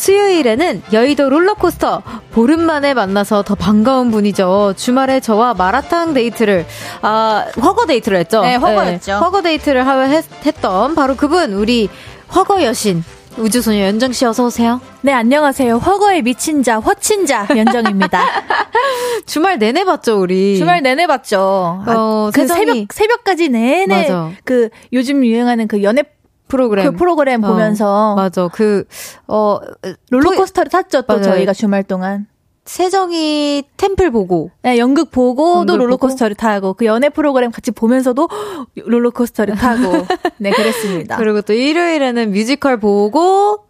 수요일에는 여의도 롤러코스터 보름 만에 만나서 더 반가운 분이죠. 주말에 저와 마라탕 데이트를 아 훠궈 데이트를 했죠.
네, 훠궈였죠. 네,
훠궈 데이트를 하, 했, 했던 바로 그분 우리 훠궈 여신 우주소녀 연정 씨 어서 오세요.
네, 안녕하세요. 훠궈에 미친 자, 훠친자 연정입니다. [LAUGHS]
주말 내내 봤죠, 우리.
주말 내내 봤죠. 어, 그 세상이... 새벽 새벽까지 내내 맞아. 그 요즘 유행하는 그 연애
프로그램.
그 프로그램 어, 보면서.
맞아. 그, 어,
롤러코스터를 탔죠, 또 맞아요. 저희가 주말 동안.
세정이 템플 보고.
네, 연극 보고 또 롤러코스터를 보고? 타고 그 연애 프로그램 같이 보면서도 [GASPS] 롤러코스터를 타고 네, 그랬습니다. [LAUGHS]
그리고 또 일요일에는 뮤지컬 보고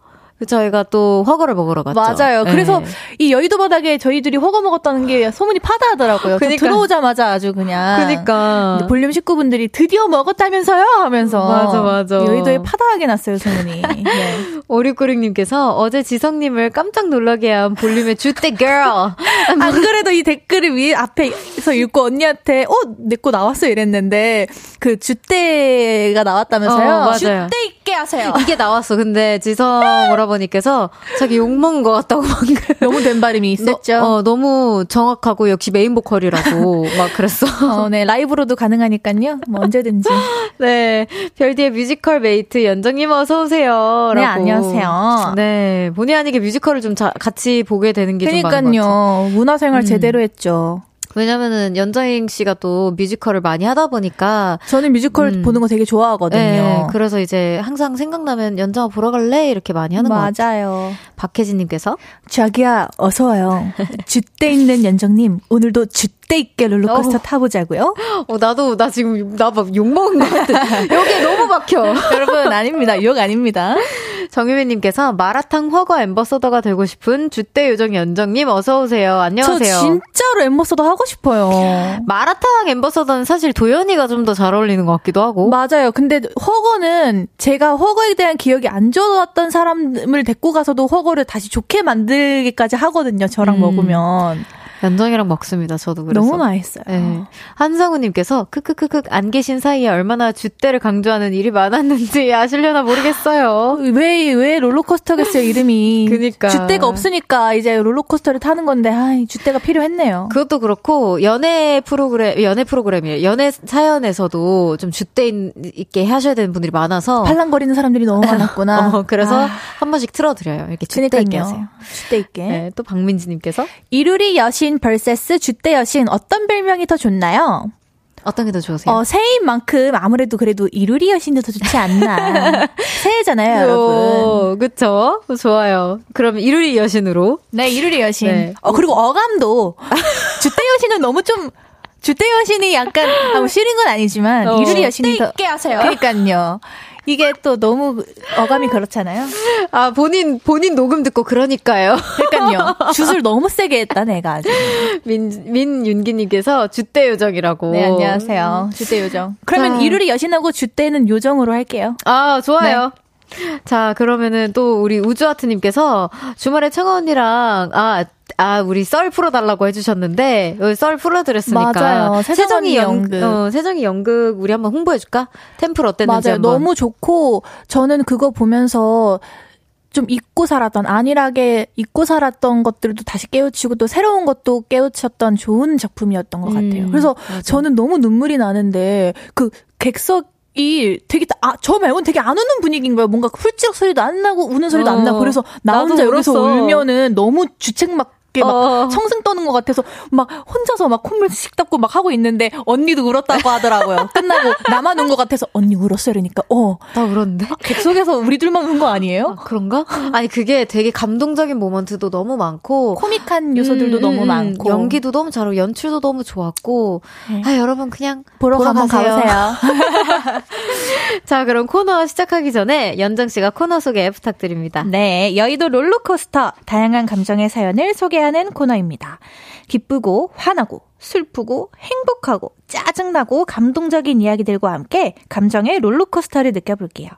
저희가 또 훠궈를 먹으러 갔죠.
맞아요. 네. 그래서 이 여의도 바닥에 저희들이 훠궈 먹었다는 게 소문이 파다하더라고요. 그러니까. 들어오자마자 아주 그냥.
그니까.
볼륨 식구분들이 드디어 먹었다면서요? 하면서.
맞아, 맞아.
여의도에 파다하게 났어요, 소문이. 네. [LAUGHS]
오리꾸링님께서 어제 지성님을 깜짝 놀라게 한 볼륨의 줏대 girl. [LAUGHS]
안 그래도 이 댓글을 위에 앞에서 읽고 언니한테, 어, 내 거 나왔어 이랬는데, 그 줏대가 나왔다면서요? 어,
맞아요.
줏대 있게 하세요.
이게 나왔어. 근데 지성 오라 버니께서 자기 욕먹은 것 같다고 [LAUGHS] 방금.
너무 된 발음이 있었죠.
너, 어, 너무 정확하고 역시 메인 보컬이라고 [LAUGHS] 막 그랬어.
어, 네. 라이브로도 가능하니까요. 뭐 언제든지. [LAUGHS]
네. 별디의 뮤지컬 mate 연정님 어서오세요.
네, 안녕하세요.
네. 본의 아니게 뮤지컬을 좀 자, 같이 보게 되는 게 좀 많은 것 같아요.
문화생활 음. 제대로 했죠.
왜냐면은 연정잉 씨가 또 뮤지컬을 많이 하다 보니까
저는 뮤지컬 음. 보는 거 되게 좋아하거든요. 네,
그래서 이제 항상 생각나면 연정아 보러 갈래 이렇게 많이 하는
맞아요.
것 같아요. 박혜진님께서
자기야 어서 와요. [LAUGHS] 줏대 있는 연정님 오늘도 줏대 있게 롤러코스터 어. 타보자고요.
어 나도 나 지금 나 막 욕 먹은 것 같아. 여기 너무 막혀. [LAUGHS]
여러분 아닙니다. 욕 아닙니다.
정유미님께서 마라탕 허거 엠버서더가 되고 싶은 주대 요정 연정님 어서 오세요. 안녕하세요.
저 진짜로 엠버서더 하고 싶어요.
마라탕 엠버서더는 사실 도연이가 좀 더 잘 어울리는 것 같기도 하고.
맞아요. 근데 허거는 제가 허거에 대한 기억이 안 좋았던 사람을 데리고 가서도 허거를 다시 좋게 만들기까지 하거든요. 저랑 음. 먹으면.
연정이랑 먹습니다. 저도 그래서.
너무 맛있어요. 네.
한상우님께서 크크크크 안 계신 사이에 얼마나 줏대를 강조하는 일이 많았는지 아실려나 모르겠어요.
왜, 왜 롤러코스터겠어요, 이름이. [LAUGHS]
그니까.
줏대가 없으니까 이제 롤러코스터를 타는 건데, 아 줏대가 필요했네요.
그것도 그렇고, 연애 프로그램, 연애 프로그램이에요. 연애 사연에서도 좀 줏대 있게 하셔야 되는 분들이 많아서.
팔랑거리는 사람들이 너무 [LAUGHS] 많았구나.
어, 그래서 아. 한 번씩 틀어드려요. 이렇게 줏대 있게 하세요.
줏대 있게.
네, 또 박민지님께서.
이루리 여신 여신 vs 주대 여신 어떤 별명이 더 좋나요?
어떤 게 더 좋으세요?
어, 새해인 만큼 아무래도 그래도 이루리 여신이 더 좋지 않나. [LAUGHS] 새해잖아요, 여러분.
그쵸? 좋아요. 그럼 이루리 여신으로.
네, 이루리 여신. 네. 어, 그리고 어감도. [LAUGHS] 주대 여신은 너무 좀, 주대 여신이 약간, 아, 뭐 싫은 건 아니지만, 어. 이루리 여신이 더.
있게 하세요.
그러니까요. 이게 또 너무 어감이 그렇잖아요.
아, 본인, 본인 녹음 듣고 그러니까요.
그러니까요. [LAUGHS] 슛을 너무 세게 했다, 내가 아주.
민, 민윤기님께서 주대 요정이라고.
네, 안녕하세요. 주대 요정. 그러면 자. 이루리 여신하고 주대는 요정으로 할게요.
아, 좋아요. 네. 자, 그러면은 또 우리 우주아트님께서 주말에 청아 언니랑, 아, 아, 우리 썰 풀어달라고 해주셨는데, 썰 풀어드렸으니까.
맞아요.
세정이 연극. 어, 세정이 연극, 우리 한번 홍보해줄까? 템플 어땠는지.
맞아요.
한번.
너무 좋고, 저는 그거 보면서 좀 잊고 살았던, 안일하게 잊고 살았던 것들도 다시 깨우치고 또 새로운 것도 깨우쳤던 좋은 작품이었던 것 같아요. 음, 그래서 맞아. 저는 너무 눈물이 나는데, 그 객석, 이 되게 아, 저 말고는 되게 안 우는 분위기인 거예요. 뭔가 훌쩍 소리도 안 나고 우는 소리도 어, 안 나고 그래서 나 혼자 여기서 울면은 너무 주책 막 밖에 막 어. 청승 떠는 것 같아서 막 혼자서 막 콧물 씩 닦고 막 하고 있는데 언니도 울었다고 하더라고요. [LAUGHS] 끝나고 나만 운 것 같아서 언니 울었어 이러니까 어.
나 울었는데?
아, 객석에서 우리 둘만 운 거 아니에요?
아, 그런가? 아니 그게 되게 감동적인 모먼트도 너무 많고
코믹한 요소들도 음, 너무 음, 많고
연기도 너무 잘하고 연출도 너무 좋았고 네. 아 여러분 그냥
보러, 보러 한번 가보세요. [LAUGHS]
자 그럼 코너 시작하기 전에 연정 씨가 코너 소개 부탁드립니다.
네 여의도 롤러코스터 다양한 감정의 사연을 소개 함께하는 코너입니다. 기쁘고 화나고 슬프고 행복하고 짜증나고 감동적인 이야기들과 함께 감정의 롤러코스터를 느껴볼게요.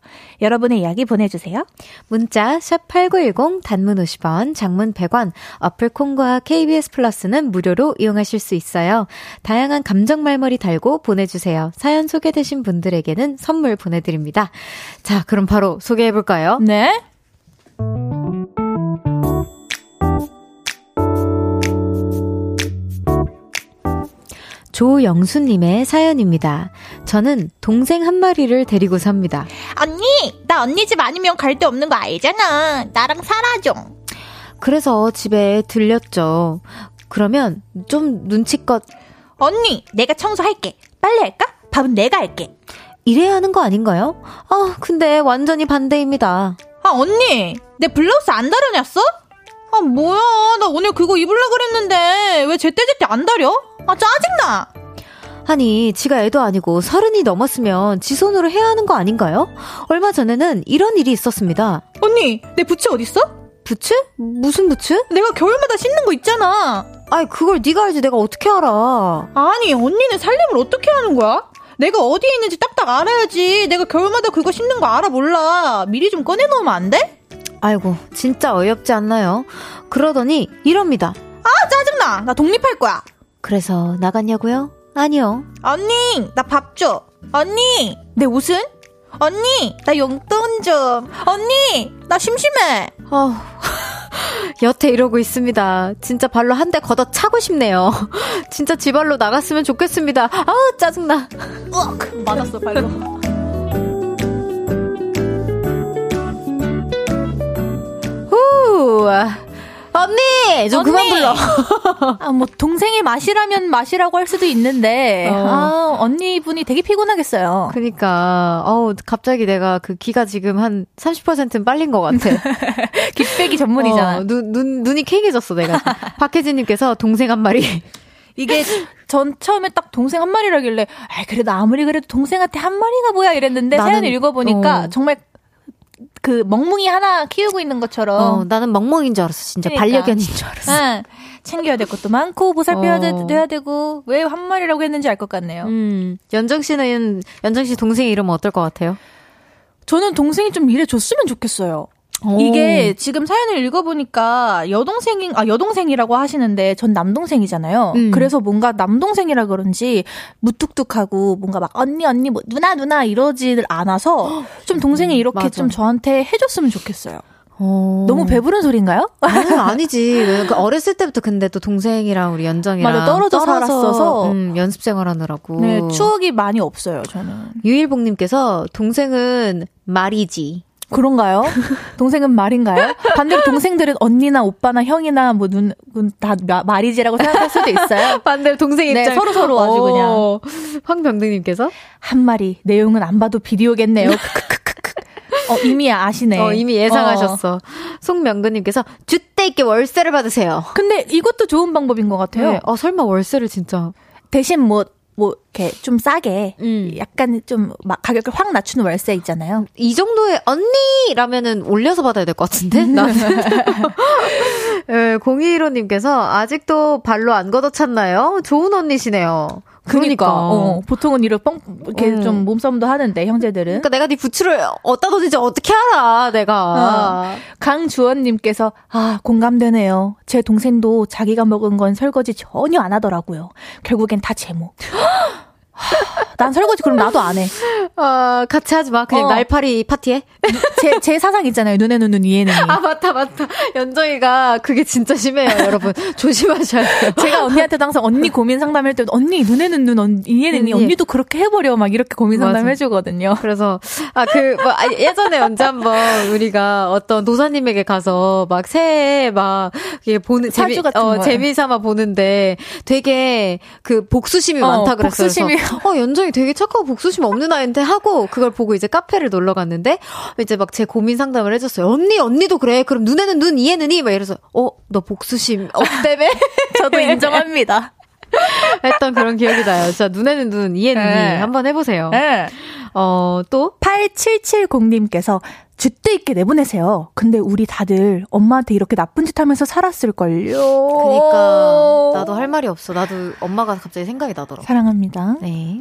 여러분의 이야기 보내주세요.
문자 샵8910 단문 50원, 장문 100원, 어플 콩과 KBS 플러스는 무료로 이용하실 수 있어요. 다양한 감정 말머리 달고 보내주세요. 사연 소개되신 분들에게는 선물 보내드립니다. 자, 그럼 바로 소개해볼까요?
네.
조영수님의 사연입니다. 저는 동생 한 마리를 데리고 삽니다.
언니, 나 언니 집 아니면 갈 데 없는 거 알잖아. 나랑 살아줘.
그래서 집에 들렸죠. 그러면 좀 눈치껏
언니, 내가 청소할게. 빨래 할까? 밥은 내가 할게.
이래야 하는 거 아닌가요? 아, 근데 완전히 반대입니다.
아, 언니, 내 블라우스 안 다려놨어? 아, 뭐야. 나 오늘 그거 입으려 그랬는데 왜 제때제때 안 다려? 아, 짜증나!
아니, 지가 애도 아니고 서른이 넘었으면 지 손으로 해야 하는 거 아닌가요? 얼마 전에는 이런 일이 있었습니다.
언니, 내 부츠 어딨어?
부츠? 무슨 부츠?
내가 겨울마다 신는 거 있잖아.
아이, 그걸 네가 알지 내가 어떻게 알아.
아니, 언니는 살림을 어떻게 하는 거야? 내가 어디에 있는지 딱딱 알아야지. 내가 겨울마다 그거 신는 거 알아 몰라. 미리 좀 꺼내놓으면 안 돼?
아이고, 진짜 어이없지 않나요? 그러더니 이럽니다.
아, 짜증나. 나 독립할 거야.
그래서 나갔냐고요? 아니요.
언니, 나 밥 줘. 언니, 내 옷은? 언니, 나 용돈 좀. 언니, 나 심심해.
어, [LAUGHS] 여태 이러고 있습니다. 진짜 발로 한 대 걷어 차고 싶네요. [LAUGHS] 진짜 지발로 나갔으면 좋겠습니다. 아우, 짜증나.
으악, 맞았어, 발로.
후, 언니! 좀
언니!
그만 불러. [LAUGHS]
아, 뭐, 동생의 맛이라면 맛이라고 할 수도 있는데,
어.
아, 언니 분이 되게 피곤하겠어요.
그니까, 어우, 갑자기 내가 그 기가 지금 한 30%는 빨린 것 같아. [LAUGHS]
깃배기 전문이잖아.
어, 눈, 눈, 눈이 쾌해졌어, 내가. [LAUGHS] 박혜진님께서 동생 한 마리.
이게 전 처음에 딱 동생 한 마리라길래 아 그래도 아무리 그래도 동생한테 한 마리가 뭐야 이랬는데
나는-
사연을 읽어보니까
어.
정말 그 멍뭉이 하나 키우고 있는 것처럼
어, 나는 멍멍인 줄 알았어, 진짜.
그러니까.
반려견인 줄 알았어.
응, 챙겨야 될 것도 많고 보살펴야
어.
돼, 야 되고 왜 한 마리라고 했는지 알 것 같네요.
음, 연정 씨는, 연정 씨 동생 이름 어떨 것 같아요?
저는 동생이 좀 일해 줬으면 좋겠어요. 이게 지금 사연을 읽어보니까 여동생인 아 여동생이라고 하시는데 전 남동생이잖아요.
음.
그래서 뭔가 남동생이라 그런지 무뚝뚝하고 뭔가 막 언니 언니 뭐 누나 누나 이러지를 않아서 [GASPS] 좀 동생이 이렇게
맞아.
좀 저한테 해줬으면 좋겠어요.
어.
너무 배부른 소린가요?
아니, 아니지. 그 어렸을 때부터 근데 또 동생이랑 우리 연정이랑
맞아, 떨어져 살았어서.
음, 연습 생활 하느라고.
네 추억이 많이 없어요 저는.
유일복님께서 동생은 말이지.
그런가요? [LAUGHS] 동생은 말인가요? 반대로 [LAUGHS] 동생들은 언니나 오빠나 형이나 뭐 눈 다 말이지라고 생각할 수도 있어요. [LAUGHS]
반대로 동생
네,
입장.
서로 서로 아주 그냥.
어, 황병등님께서
한 마리 내용은 안 봐도 비디오겠네요. 크크크크크. 어 이미 아시네.
어, 이미
어.
예상하셨어. 송명근님께서 주때 있게 월세를 받으세요.
근데 이것도 좋은 방법인 것 같아요.
네. 어, 설마 월세를 진짜.
대신 뭐, 뭐, 이렇게 좀 싸게,
음.
약간 좀 막 가격을 확 낮추는 월세 있잖아요.
이 정도의 언니라면은 올려서 받아야 될 것 같은데? 나는. [LAUGHS] 네, 0215님께서 아직도 발로 안 걷어찼나요? 좋은 언니시네요. 그러니까.
어, 보통은 이렇게 뻥, 이렇게
음.
좀 몸싸움도 하는데, 형제들은.
그러니까 내가 네 부츠를 어디다 뒀는지 어떻게 알아, 내가.
강주원님께서, 아, 공감되네요. 제 동생도 자기가 먹은 건 설거지 전혀 안 하더라고요. 결국엔 다 제모. [GASPS] [GASPS] [LAUGHS] 난 설거지 그럼 나도 안 해.
아, 같이 하지 마. 그냥
어.
날파리 파티에.
제, 제 사상 있잖아요. 눈에는 눈, 이에는 이.
아, 맞다, 맞다. 연정이가 그게 진짜 심해요, 여러분. [LAUGHS] 조심하셔야 돼요.
제가 언니한테도 항상 언니 고민 상담할 때도 언니 눈에는 눈, 언, 이에는 이
음, 예.
언니도 그렇게 해버려 막 이렇게 고민 상담
맞아.
해주거든요.
그래서 아 그 뭐, 아, 예전에 언제 한번 우리가 어떤 도사님에게 가서 막 새해 막 이게 보는 재미 어. 재미삼아 보는데 되게 그 복수심이
어,
많다 그랬어요.
복수심이.
어 연정이 되게 착하고 복수심 없는 아이인데 하고 그걸 보고 이제 카페를 놀러 갔는데 이제 막 제 고민 상담을 해줬어요. 언니 언니도 그래. 그럼 눈에는 눈 이에는 이 막 이래서 어 너 복수심 없대매 [LAUGHS]
저도 인정합니다. [LAUGHS]
했던 그런 기억이 나요. 진짜 눈에는 눈 이에는
네.
이 한번 해보세요.
네.
어 또
8770님께서 줏대 있게 내보내세요. 근데 우리 다들 엄마한테 이렇게 나쁜 짓 하면서 살았을걸요.
그니까 나도 할 말이 없어. 나도 엄마가 갑자기 생각이 나더라고.
사랑합니다.
네.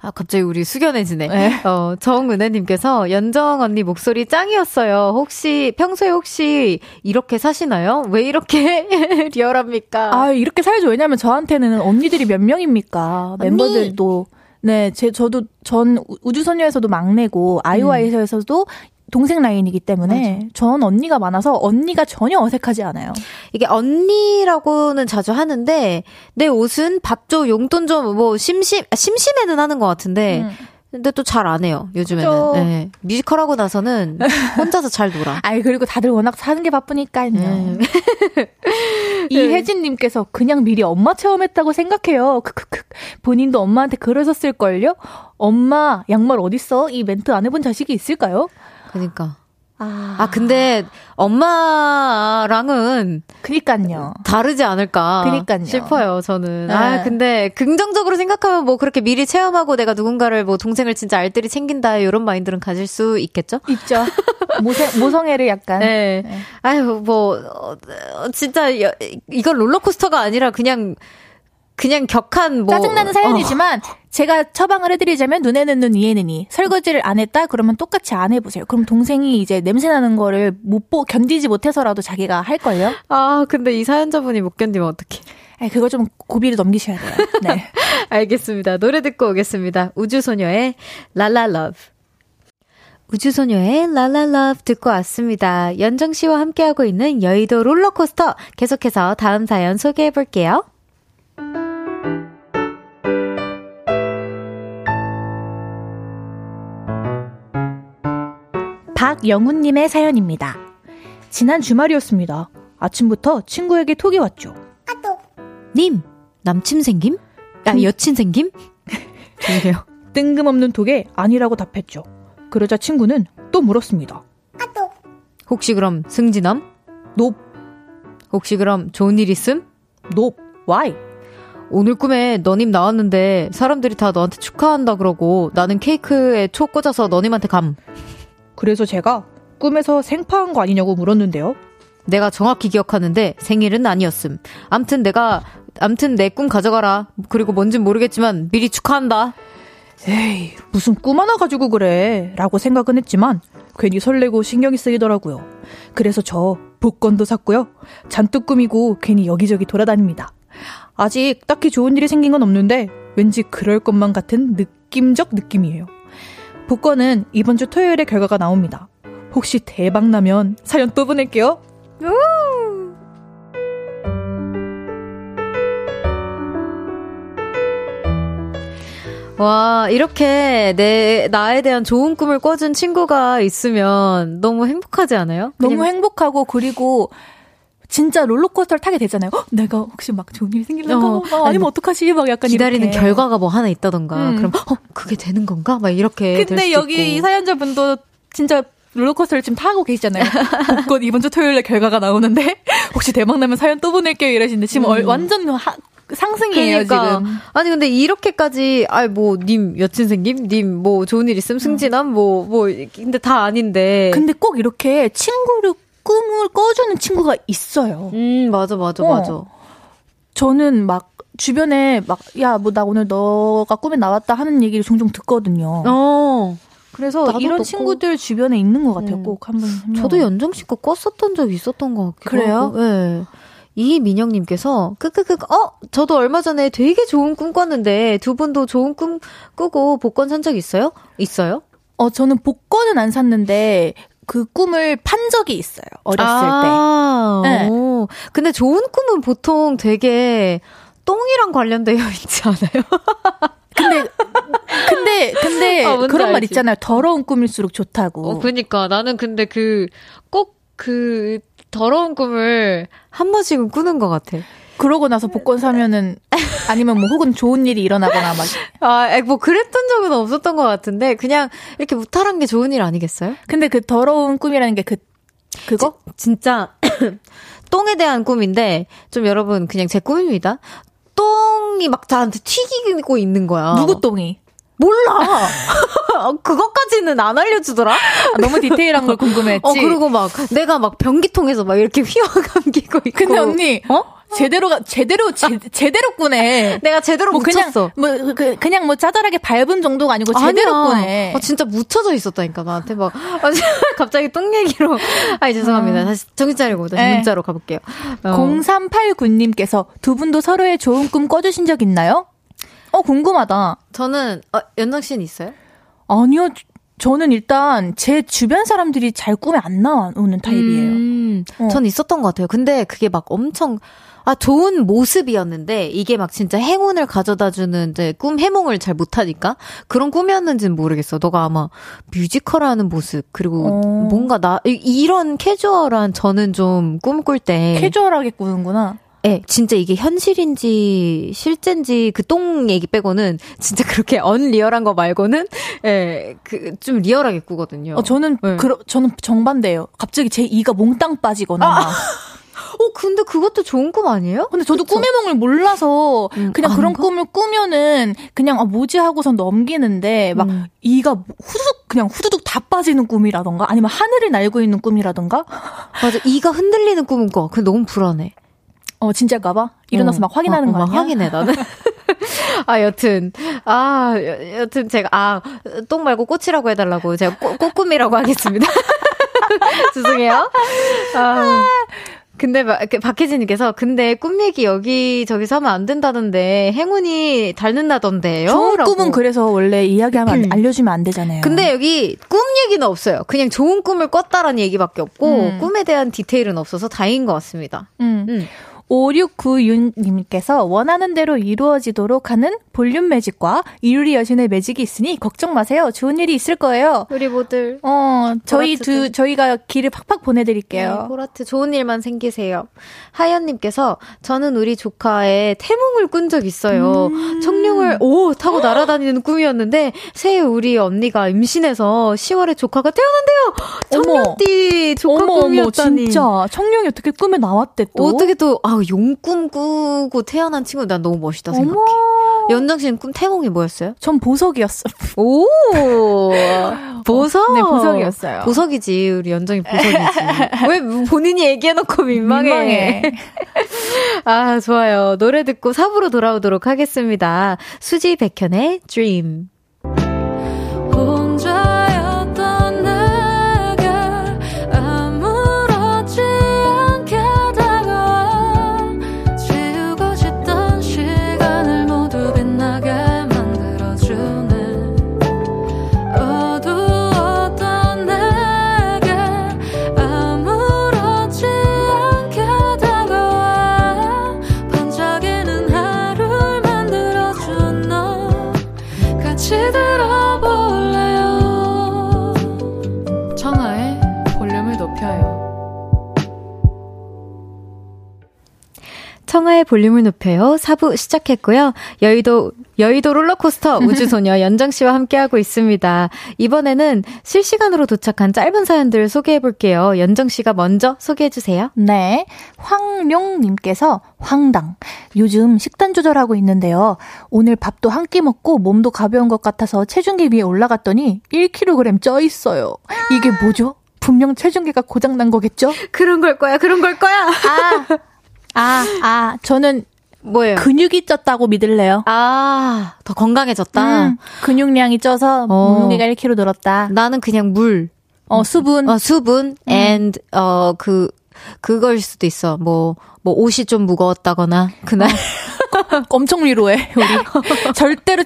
아 갑자기 우리 수견해지네. 네. 어 정은혜님께서 연정 언니 목소리 짱이었어요. 혹시 평소에 혹시 이렇게 사시나요? 왜 이렇게 [LAUGHS] 리얼합니까?
아 이렇게 살죠. 왜냐면 저한테는 언니들이 몇 명입니까? 언니. 멤버들도 네, 제 저도 전 우주소녀에서도 막내고 아이오아이에서도 음. 동생 라인이기 때문에 맞아. 전 언니가 많아서 언니가 전혀 어색하지 않아요.
이게 언니라고는 자주 하는데 내 옷은 밥 줘, 용돈 좀 뭐 심심 아, 심심해는 하는 것 같은데 음. 근데 또 잘 안 해요, 요즘에는. 네. 뮤지컬 하고 나서는 혼자서 잘 놀아. [LAUGHS]
아이, 그리고 다들 워낙 사는 게 바쁘니까요. 네. [LAUGHS] 이혜진님께서 그냥 미리 엄마 체험했다고 생각해요. 크크크. 본인도 엄마한테 그러셨을 걸요? 엄마, 양말 어딨어? 이 멘트 안 해본 자식이 있을까요?
그니까. 아. 아, 근데 엄마랑은
그니까요.
다르지 않을까
그니까요.
싶어요, 저는. 네. 아, 근데 긍정적으로 생각하면 뭐 그렇게 미리 체험하고 내가 누군가를 뭐 동생을 진짜 알뜰히 챙긴다 이런 마인드는 가질 수 있겠죠?
있죠. 모성, 모성애를 약간. [LAUGHS]
네. 네. 아유, 뭐 어, 진짜 이건 롤러코스터가 아니라 그냥 그냥 격한 뭐
짜증나는 사연이지만 어. 제가 처방을 해드리자면 눈에는 눈 이에는 이 설거지를 안 했다 그러면 똑같이 안 해보세요. 그럼 동생이 이제 냄새 나는 거를 못 보, 견디지 못해서라도 자기가 할 걸요.
아 근데 이 사연자분이 못 견디면 어떡해?
아 그거 좀 고비를 넘기셔야 돼요. 네. [LAUGHS]
알겠습니다. 노래 듣고 오겠습니다. 우주소녀의 La La Love. 우주소녀의 La La Love 듣고 왔습니다. 연정 씨와 함께하고 있는 여의도 롤러코스터 계속해서 다음 사연 소개해 볼게요.
박영훈님의 사연입니다. 지난 주말이었습니다. 아침부터 친구에게 톡이 왔죠. 아또.
님, 남친 생김? 아, 음. 여친 생김? [LAUGHS]
죄송해요. 뜬금없는 톡에 아니라고 답했죠. 그러자 친구는 또 물었습니다. 아또.
혹시 그럼 승진함?
높.
혹시 그럼 좋은 일 있음?
높. Why?
오늘 꿈에 너님 나왔는데 사람들이 다 너한테 축하한다 그러고 나는 케이크에 초 꽂아서 너님한테 감.
그래서 제가 꿈에서 생파한 거 아니냐고 물었는데요.
내가 정확히 기억하는데 생일은 아니었음. 암튼 내가 암튼 내 꿈 가져가라. 그리고 뭔진 모르겠지만 미리 축하한다.
에이, 무슨 꿈 하나 가지고 그래. 라고 생각은 했지만 괜히 설레고 신경이 쓰이더라고요. 그래서 저 복권도 샀고요. 잔뜩 꾸미고 괜히 여기저기 돌아다닙니다. 아직 딱히 좋은 일이 생긴 건 없는데 왠지 그럴 것만 같은 느낌적 느낌이에요. 복권은 이번 주 토요일에 결과가 나옵니다. 혹시 대박 나면 사연 또 보낼게요.
와, 이렇게 내, 나에 대한 좋은 꿈을 꿔준 친구가 있으면 너무 행복하지 않아요?
너무 행복하고, 그리고 진짜 롤러코스터를 타게 되잖아요. 헉, 내가 혹시 막 좋은 일이 생길까? 어, 어, 아니면 어떡하지? 막 약간
기다리는
이렇게.
결과가 뭐 하나 있다던가. 음. 그럼 어, 그게 되는 건가? 막 이렇게
근데 여기
있고.
이 사연자분도 진짜 롤러코스터를 지금 타고 계시잖아요. [LAUGHS] 복권 이번 주 토요일에 결과가 나오는데 [LAUGHS] 혹시 대박 나면 사연 또 보낼게요 이러시는데 지금 음. 완전 하, 상승이에요 그러니까. 지금.
아니 근데 이렇게까지 아뭐님 여친 생김, 님 뭐 좋은 일 있음 승진함 뭐뭐 뭐, 근데 다 아닌데.
근데 꼭 이렇게 친구를 꿈을 꿔주는 친구가 있어요.
음, 맞아, 맞아, 어. 맞아.
저는 막 주변에 막, 야, 뭐, 나 오늘 너가 꿈에 나왔다 하는 얘기를 종종 듣거든요. 어. 그래서 이런 친구들 주변에 있는 것 같아요. 음. 꼭 한번.
저도 연정 씨거 꿨었던 적이 있었던 것 같기도 그래요? 하고. 네. 이민영님께서 끄끄끄 어 저도 얼마 전에 되게 좋은 꿈 꿨는데 두 분도 좋은 꿈 꾸고 복권 산 적 있어요? 있어요?
어 저는 복권은 안 샀는데 그 꿈을 판 적이 있어요. 어렸을 아, 때. 네. 오.
근데 좋은 꿈은 보통 되게 똥이랑 관련되어 [LAUGHS] 있지 않아요?
근데 근데 근데 아, 그런 알지? 말 있잖아요. 더러운 꿈일수록 좋다고.
어, 그니까 나는 근데 그 꼭그 그 더러운 꿈을 한 번씩은 꾸는 것 같아.
그러고 나서 복권 사면은 아니면 뭐 혹은 좋은 일이 일어나거나 막. [LAUGHS]
아, 뭐 그랬던 적은 없었던 것 같은데 그냥 이렇게 무탈한 게 좋은 일 아니겠어요?
근데 그 더러운 꿈이라는 게 그 그거?
지, 진짜 [CLEARS THROAT] 똥에 대한 꿈인데 좀 여러분 그냥 제 꿈입니다. 똥이 막 저한테 튀기고 있는 거야.
누구 똥이?
몰라. [LAUGHS] 그것까지는 안 알려주더라. 아,
너무 디테일한 걸 궁금했지.
어, 그리고 막 내가 막 변기통에서 막 이렇게 휘어 감기고 있고.
근데 언니, 어? 제대로가 제대로 제, 제대로 꾸네.
내가 제대로
뭐
묻혔어.
그냥 뭐 그, 그냥 뭐 짜잘하게 밟은 정도가 아니고 제대로 아니야. 꾸네.
아, 진짜 묻혀져 있었다니까 나한테 막 아, [LAUGHS] 갑자기 똥 얘기로. 아 죄송합니다. 어. 다시 정신 차리고 다시 네. 문자로 가볼게요.
어. 0389님께서 두 분도 서로의 좋은 꿈 꿔주신 적 있나요? 어 궁금하다.
저는 어, 연정 씨는 있어요?
아니요. 저는 일단 제 주변 사람들이 잘 꿈에 안 나오는 타입이에요. 음,
어. 전 있었던 것 같아요. 근데 그게 막 엄청 아, 좋은 모습이었는데, 이게 막 진짜 행운을 가져다 주는 이제 꿈 해몽을 잘 못하니까? 그런 꿈이었는지는 모르겠어. 너가 아마 뮤지컬 하는 모습, 그리고 어. 뭔가 나, 이런 캐주얼한 저는 좀 꿈꿀 때.
캐주얼하게 꾸는구나.
예, 네, 진짜 이게 현실인지 실제인지 그 똥 얘기 빼고는 진짜 그렇게 언리얼한 거 말고는 예, 그 좀 리얼하게 꾸거든요.
어, 저는 네. 그 저는 정반대예요. 갑자기 제 이가 몽땅 빠지거나 아.
어, 근데 그것도 좋은 꿈 아니에요?
근데 저도 그쵸? 꿈의 몽을 몰라서 음, 그냥 그런 꿈을 꾸면은 그냥 아 뭐지 하고서 넘기는데 막 음. 이가 후두둑 그냥 후두둑 다 빠지는 꿈이라던가 아니면 하늘을 날고 있는 꿈이라던가
맞아 이가 흔들리는 꿈은 꿔. 그 너무 불안해.
어 진짜일까봐 일어나서 어, 막 확인하는 어, 어, 거 아니야?
확인해 나는. [LAUGHS] 아 여튼 아 여, 튼 제가 아 똥 말고 꽃이라고 해달라고 제가 꽃, 꽃꿈이라고 하겠습니다. [LAUGHS] 죄송해요. 아. 근데 막그 박혜진님께서 근데 꿈 얘기 여기 저기서 하면 안 된다던데 행운이 닳는다던데요.
좋은 라고. 꿈은 그래서 원래 이야기하면 음. 알려주면 안 되잖아요.
근데 여기 꿈 얘기는 없어요. 그냥 좋은 꿈을 꿨다라는 얘기밖에 없고 음. 꿈에 대한 디테일은 없어서 다행인 것 같습니다. 음.
음. 5696님께서 원하는 대로 이루어지도록 하는 볼륨 매직과 이루리 여신의 매직이 있으니 걱정 마세요. 좋은 일이 있을 거예요.
우리 모두.
어, 저희 두, 저희가 길을 팍팍 보내드릴게요.
네, 보라트 좋은 일만 생기세요. 하연님께서 저는 우리 조카의 태몽을 꾼 적 있어요. 음. 청룡을, 오, 타고 날아다니는 꿈이었는데, 새해 우리 언니가 임신해서 10월에 조카가 태어난대요! 청룡띠 조카 어머, 꿈이었다니.
어머, 진짜. 청룡이 어떻게 꿈에 나왔대 또?
어떻게 또, 아, 용 꿈 꾸고 태어난 친구 난 너무 멋있다 생각해. 어머. 연정 씨는 꿈 태몽이 뭐였어요?
전 보석이었어. [LAUGHS]
오, 보석.
네, 보석이었어요.
보석이지 우리 연정이 보석이지. [LAUGHS] 왜 본인이 얘기해놓고 민망해? 민망해. [LAUGHS] 아 좋아요. 노래 듣고 4부로 돌아오도록 하겠습니다. 수지 백현의 Dream. 볼륨을 높여요. 4부 시작했고요. 여의도, 여의도 롤러코스터 우주소녀 [LAUGHS] 연정 씨와 함께하고 있습니다. 이번에는 실시간으로 도착한 짧은 사연들 소개해 볼게요. 연정 씨가 먼저 소개해 주세요.
네. 황룡님께서 황당. 요즘 식단 조절하고 있는데요. 오늘 밥도 한 끼 먹고 몸도 가벼운 것 같아서 체중계 위에 올라갔더니 1kg 쪄 있어요. 이게 뭐죠? 분명 체중계가 고장난 거겠죠?
그런 걸 거야, 그런 걸 거야!
아, 아, 아, 저는 뭐예요? 근육이 쪘다고 믿을래요.
아, 더 건강해졌다. 음,
근육량이 쪄서 어. 몸무게가 1kg 늘었다.
나는 그냥 물.
어, 수분.
어, 수분 음. and 어 그 그걸 수도 있어. 뭐뭐 뭐 옷이 좀 무거웠다거나 그날
어. [LAUGHS] 엄청 위로해 우리 [LAUGHS] 절대로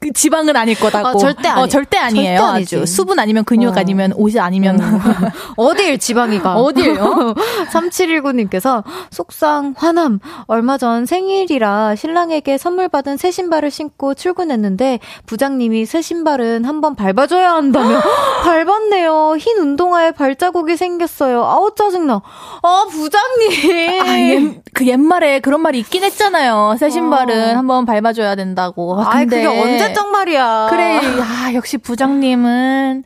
그 지방은 아닐 거다고.
어, 절대 아니.
어, 절대 아니에요. 절대 아주 수분 아니면 근육 어. 아니면 옷이 아니면 [LAUGHS]
어. 딜 지방이가
어디에요? [LAUGHS]
3719님께서 속상 화남 얼마 전 생일이라 신랑에게 선물 받은 새 신발을 신고 출근했는데 부장님이 새 신발은 한번 밟아줘야 한다며 [GASPS] 밟았네요. 흰 운동화에 발자국이 생겼어요. 아우 짜증나. 아 부장님. 아,
옛, 그 옛말에 그런 말이 있긴 했잖아요. 새 신발은 어. 한번 밟아줘야 된다고.
아, 근데 그게 언제 언제적 말이야.
그래, 아, 역시 부장님은.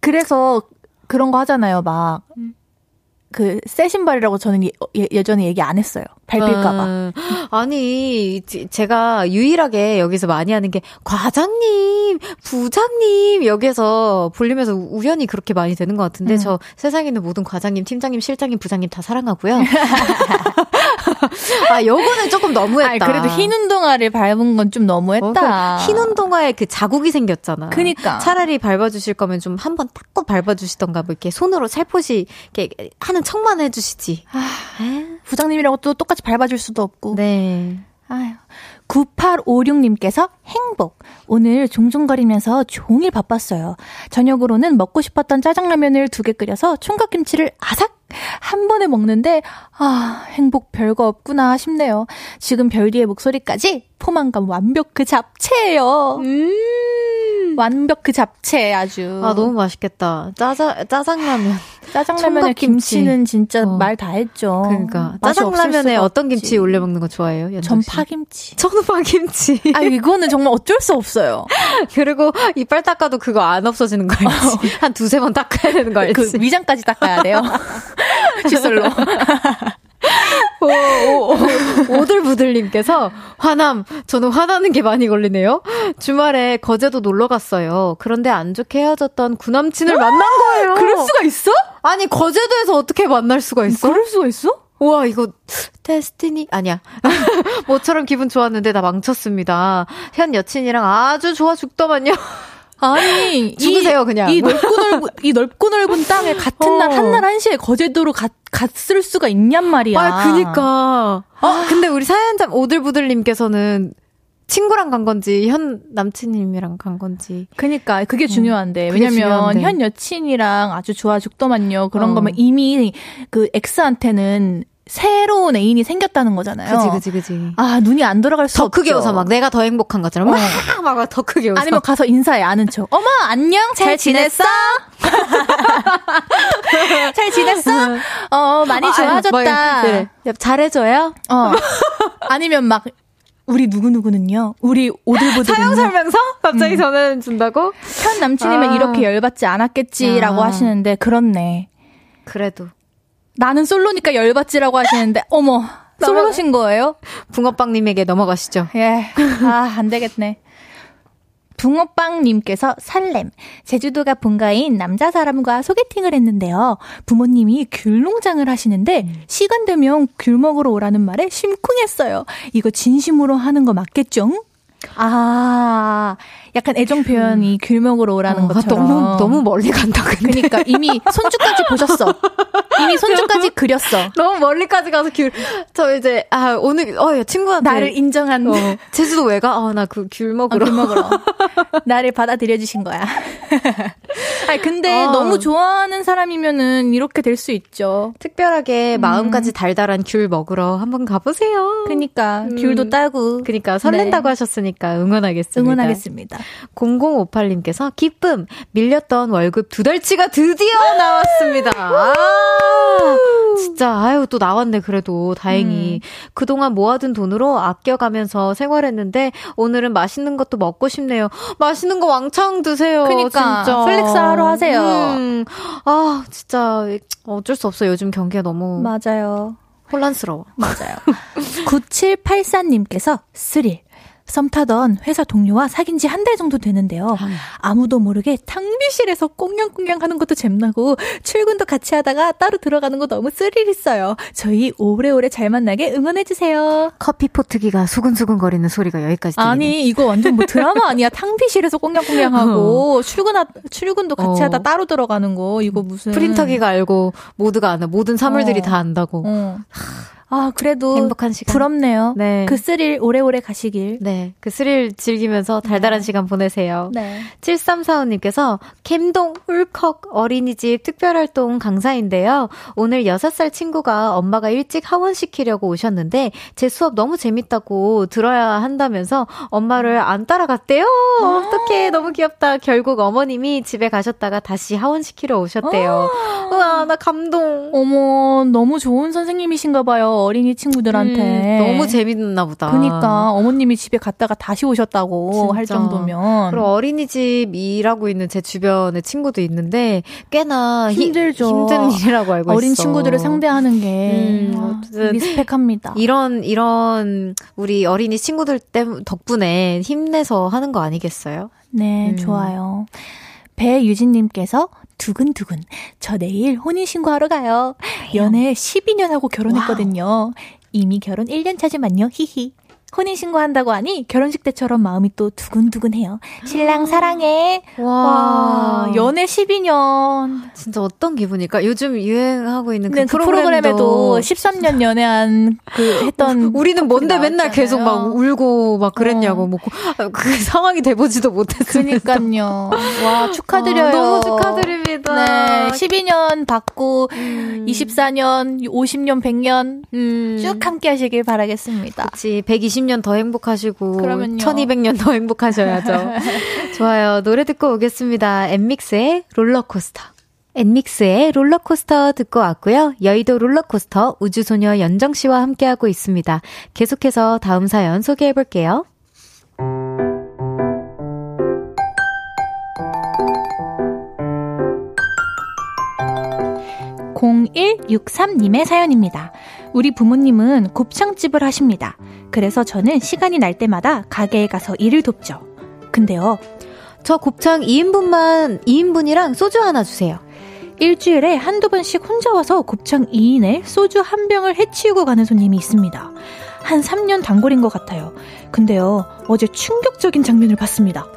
그래서 그런 거 하잖아요, 막. 그, 새 신발이라고 저는 예, 예 전에 얘기 안 했어요. 밟힐까봐. 아,
아니, 제가 유일하게 여기서 많이 하는 게, 과장님, 부장님, 여기서 볼륨에서 우연히 그렇게 많이 되는 것 같은데, 음. 저 세상에 있는 모든 과장님, 팀장님, 실장님, 부장님 다 사랑하고요. [LAUGHS] 아, 요거는 조금 너무했다. 아니,
그래도 흰 운동화를 밟은 건 좀 너무했다. 어,
그흰 운동화에 그 자국이 생겼잖아.
그니까.
차라리 밟아주실 거면 좀 한번 닦고 밟아주시던가, 뭐 이렇게 손으로 살포시 이렇게 하는 척만 해주시지. 아,
부장님이라고 또 똑같이 밟아줄 수도 없고.
네.
아유. 9856님께서 행복. 오늘 종종거리면서 종일 바빴어요. 저녁으로는 먹고 싶었던 짜장라면을 두 개 끓여서 총각김치를 아삭 한 번에 먹는데 아 행복 별거 없구나 싶네요. 지금 별디의 목소리까지 포만감 완벽 그 잡채예요. 음. 완벽 그 잡채 아주.
아 너무 맛있겠다. 짜장 짜장라면.
짜장라면에 김치는 진짜 어. 말다 했죠.
그러니까 짜장라면에 어떤 김치 올려 먹는 거 좋아해요?
전 파김치.
저는 파김치. [LAUGHS]
아 이거는 정말 어쩔 수 없어요. [LAUGHS]
그리고 이빨 닦아도 그거 안 없어지는 거 알지? 어. 한 두세 번 닦아야 되는 거 알지? 그
위장까지 닦아야 돼요. [LAUGHS] 칫솔로.
오, 오, 오, 오들부들님께서 화남. 저는 화나는 게 많이 걸리네요. 주말에 거제도 놀러 갔어요. 그런데 안 좋게 헤어졌던 구남친을 만난 거예요.
그럴 수가 있어?
아니 거제도에서 어떻게 만날 수가 있어?
그럴 수가 있어?
우와 이거 데스티니 아니야 [LAUGHS] 모처럼 기분 좋았는데 다 망쳤습니다 현 여친이랑 아주 좋아 죽더만요
아니
죽으세요 그냥
이 넓고 넓은 이 넓고 넓은 땅에 같은 어. 날 한날 한시에 거제도로 갔, 갔을 수가 있냔 말이야.
아 그니까. 어 근데 우리 사연자 오들부들님께서는 친구랑 간 건지 현 남친님이랑 간 건지.
그니까 그게 음, 중요한데 왜냐면 중요한데. 현 여친이랑 아주 좋아 죽더만요. 그런 어. 거면 이미 그 X한테는 새로운 애인이 생겼다는 거잖아요.
그지, 그지, 그지.
아, 눈이 안 돌아갈
수더
없죠.
크게 웃어, 막 내가 더 행복한 것처럼. 어. 막, [LAUGHS] 막, 더 크게 웃어.
아니면 가서 인사해, 아는 척. 어머, 안녕? 잘, 잘 지냈어? [LAUGHS] 잘 지냈어? 어, 많이 아, 좋아졌다.
그래. 잘해줘요?
어. 아니면 막, 우리 누구누구는요? 우리 오들보들.
사용 설명서? 갑자기 음. 전화 준다고?
현 남친이면 아. 이렇게 열받지 않았겠지라고 아. 하시는데, 그렇네.
그래도.
나는 솔로니까 열받지라고 하시는데, 어머, 솔로신 거예요?
붕어빵님에게 넘어가시죠.
예. 아, 안 되겠네. 붕어빵님께서 설렘. 제주도가 본가인 남자 사람과 소개팅을 했는데요. 부모님이 귤 농장을 하시는데 음. 시간 되면 귤 먹으러 오라는 말에 심쿵했어요. 이거 진심으로 하는 거 맞겠죠? 아, 약간 애정 표현이 귤 먹으러 오라는 어, 것처럼.
너무, 너무 멀리 간다,
근데. 그니까 이미 손주까지 보셨어. 이미 손주까지 그렸어.
너무 멀리까지 가서 귤, 저 이제, 아, 오늘, 어, 야, 친구한테.
나를 인정한. 어,
제주도 왜 가? 어, 나 그 귤 먹으러.
어, 귤 먹으러. 나를 받아들여 주신 거야. [LAUGHS] 아니, 근데 어. 너무 좋아하는 사람이면은 이렇게 될 수 있죠.
특별하게 음. 마음까지 달달한 귤 먹으러 한번 가보세요.
그니까, 음. 귤도 따고.
그니까, 설렌다고 네. 하셨으니까 응원하겠습니다.
응원하겠습니다.
0058님께서 기쁨, 밀렸던 월급 두 달치가 드디어 나왔습니다. 아, 진짜, 아유, 또 나왔네, 그래도. 다행히. 음. 그동안 모아둔 돈으로 아껴가면서 생활했는데, 오늘은 맛있는 것도 먹고 싶네요. 맛있는 거 왕창 드세요.
그니까.
진짜.
flex 하러 하세요. 음.
아, 진짜, 어쩔 수 없어요. 요즘 경기가 너무.
맞아요.
혼란스러워.
맞아요. 9784님께서 스릴. 썸 타던 회사 동료와 사귄 지 한 달 정도 되는데요. 아무도 모르게 탕비실에서 꽁냥꽁냥 하는 것도 잼나고 출근도 같이 하다가 따로 들어가는 거 너무 스릴 있어요. 저희 오래오래 잘 만나게 응원해 주세요.
커피 포트기가 수근수근 거리는 소리가 여기까지 들리네.
아니 이거 완전 뭐 드라마 아니야. 탕비실에서 꽁냥꽁냥 하고 어. 출근하, 출근도 같이 어. 하다 따로 들어가는 거 이거 무슨
프린터기가 알고 모두가 아는 모든 사물들이 어. 다 안다고.
어. 아, 그래도 행복한 시간. 부럽네요. 네. 그 스릴 오래오래 가시길.
네. 그 스릴 즐기면서 달달한 네. 시간 보내세요. 네. 7345님께서 캠동 울컥 어린이집 특별활동 강사인데요. 오늘 6살 친구가 엄마가 일찍 하원시키려고 오셨는데 제 수업 너무 재밌다고 들어야 한다면서 엄마를 안 따라갔대요. 아. 어떡해. 너무 귀엽다. 결국 어머님이 집에 가셨다가 다시 하원시키러 오셨대요. 아. 우와, 나 감동.
어머, 너무 좋은 선생님이신가 봐요. 어린이 친구들한테.
음, 너무 재밌나 보다.
그니까 어머님이 집에 갔다가 다시 오셨다고 진짜. 할 정도면.
그리고 어린이집 일하고 있는 제 주변에 친구도 있는데 꽤나
힘들죠.
히, 힘든 일이라고 알고
어린
있어.
친구들을 상대하는 게 음, respect합니다.
이런 이런 우리 어린이 친구들 때문 덕분에 힘내서 하는 거 아니겠어요?
네, 음. 좋아요. 배유진님께서 두근두근. 저 내일 혼인신고하러 가요. 연애 12년 하고 결혼했거든요. wow. 이미 결혼 1년 차지만요. 히히. 혼인신고 한다고 하니 결혼식 때처럼 마음이 또 두근두근해요. 신랑 사랑해. [GASPS] 와, 와 연애 12년.
진짜 어떤 기분일까? 요즘 유행하고 있는 그, 네, 그
프로그램에도 13년 [LAUGHS] 연애한 그 했던 [LAUGHS]
우리는 뭔데 맨날 계속 막 울고 막 그랬냐고 어. 뭐그 [LAUGHS] 상황이 돼보지도 못했으니까.
그러니까요. 와 축하드려요. 아,
너무 축하드립니다.
네, 12년 받고 음. 24년, 50년, 100년 음. 쭉 함께하시길 바라겠습니다.
그렇지. 120 20년 더 행복하시고 그러면요. 1200년 더 행복하셔야죠. [LAUGHS] 좋아요. 노래 듣고 오겠습니다. 엠믹스의 롤러코스터. 엔믹스의 롤러코스터 듣고 왔고요. 여의도 롤러코스터 우주소녀 연정 씨와 함께하고 있습니다. 계속해서 다음 사연 소개해 볼게요.
0163님의 사연입니다. 우리 부모님은 곱창집을 하십니다. 그래서 저는 시간이 날 때마다 가게에 가서 일을 돕죠. 근데요.
저 곱창 2인분만, 2인분이랑 소주 하나 주세요.
일주일에 한두 번씩 혼자 와서 곱창 2인에 소주 한 병을 해치우고 가는 손님이 있습니다. 한 3년 단골인 것 같아요. 근데요, 어제 충격적인 장면을 봤습니다.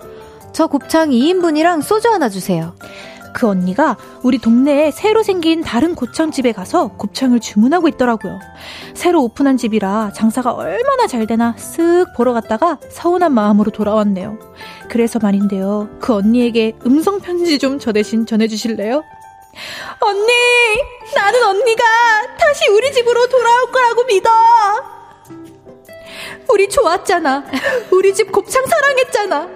저 곱창 2인분이랑 소주 하나 주세요.
그 언니가 우리 동네에 새로 생긴 다른 곱창집에 가서 곱창을 주문하고 있더라고요. 새로 오픈한 집이라 장사가 얼마나 잘 되나 쓱 보러 갔다가 서운한 마음으로 돌아왔네요. 그래서 말인데요. 그 언니에게 음성편지 좀 저 대신 전해주실래요? 언니! 나는 언니가 다시 우리 집으로 돌아올 거라고 믿어! 우리 좋았잖아. 우리 집 곱창 사랑했잖아.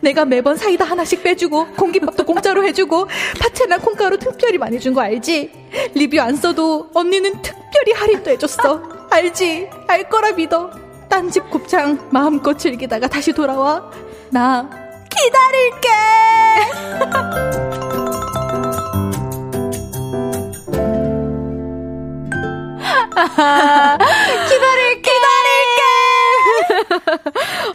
내가 매번 사이다 하나씩 빼주고 공깃밥도 공짜로 해주고 파채나 콩가루 특별히 많이 준 거 알지? 리뷰 안 써도 언니는 특별히 할인도 해줬어. 알지? 알 거라 믿어. 딴 집 곱창 마음껏 즐기다가 다시 돌아와. 나 기다릴게. [LAUGHS]
기다릴게. 기다릴게.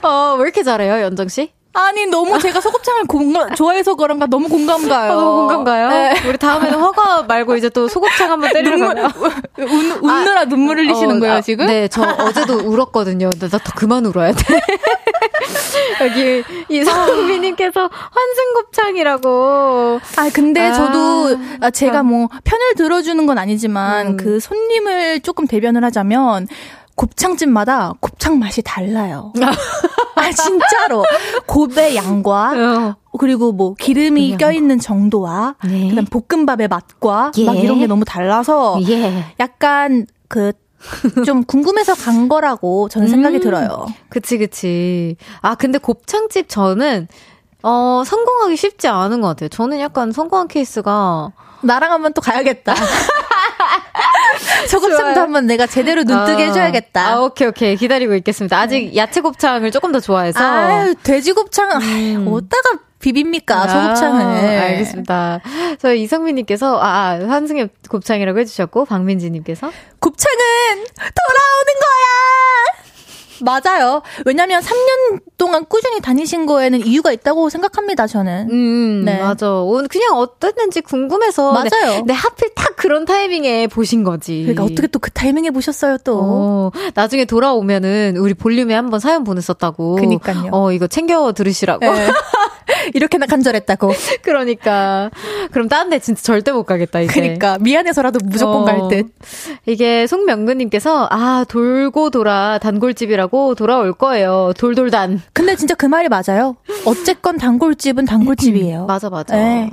[LAUGHS] 어, 왜 이렇게 잘해요, 연정 씨?
아니 너무 제가 소곱창을 공감, 좋아해서 그런가 너무 공감 가요. 아,
너무 공감 가요? 네. 우리 다음에는 허가 말고 이제 또 소곱창 한번 때리러 가요.
웃, 느라 아, 눈물 흘리시는 어, 거예요 아, 지금?
네, 저 어제도 [LAUGHS] 울었거든요. 나더 그만 울어야 돼. [LAUGHS] 여기 이성민님께서 환승곱창이라고.
아 근데 아, 저도 아, 제가 뭐 편을 들어주는 건 아니지만 음. 그 손님을 조금 대변을 하자면. 곱창집마다 곱창 맛이 달라요. [LAUGHS] 아, 진짜로. 곱의 양과, 어. 그리고 뭐 기름이 껴있는 정도와, 네. 그 다음 볶음밥의 맛과, 예. 막 이런 게 너무 달라서, 예. 약간 그, 좀 궁금해서 간 거라고 저는 생각이 음, 들어요.
그치, 그치. 아, 근데 곱창집 저는, 어, 성공하기 쉽지 않은 것 같아요. 저는 약간 성공한 케이스가,
나랑 한번 또 가야겠다. [LAUGHS] [LAUGHS] 소곱창도 한번 내가 제대로 눈뜨게 아, 해줘야겠다.
아, 오케이, 오케이. 기다리고 있겠습니다. 아직 네. 야채곱창을 조금 더 좋아해서.
아 돼지곱창, 음. 어디다가 비빕니까, 아, 소곱창을.
알겠습니다. 저희 이성민님께서, 아, 환승엽 곱창이라고 해주셨고, 박민지님께서.
곱창은 돌아오는 거야! 맞아요. 왜냐면 3년 동안 꾸준히 다니신 거에는 이유가 있다고 생각합니다, 저는.
음, 네. 맞아. 그냥 어땠는지 궁금해서.
맞아요.
네, 네, 하필 딱 그런 타이밍에 보신 거지.
그러니까 어떻게 또 그 타이밍에 보셨어요, 또. 어,
나중에 돌아오면은 우리 볼륨에 한번 사연 보냈었다고.
그니까요.
어, 이거 챙겨 들으시라고. 네. [LAUGHS] [LAUGHS]
이렇게나 간절했다고.
그러니까. 그럼 다른 데 진짜 절대 못 가겠다, 이제.
그니까. 미안해서라도 무조건 어, 갈 듯.
이게 송명근님께서, 아, 돌고 돌아 단골집이라고 돌아올 거예요. 돌돌단.
근데 진짜 그 말이 맞아요. 어쨌건 단골집은 단골집이에요. [LAUGHS]
맞아, 맞아. 네.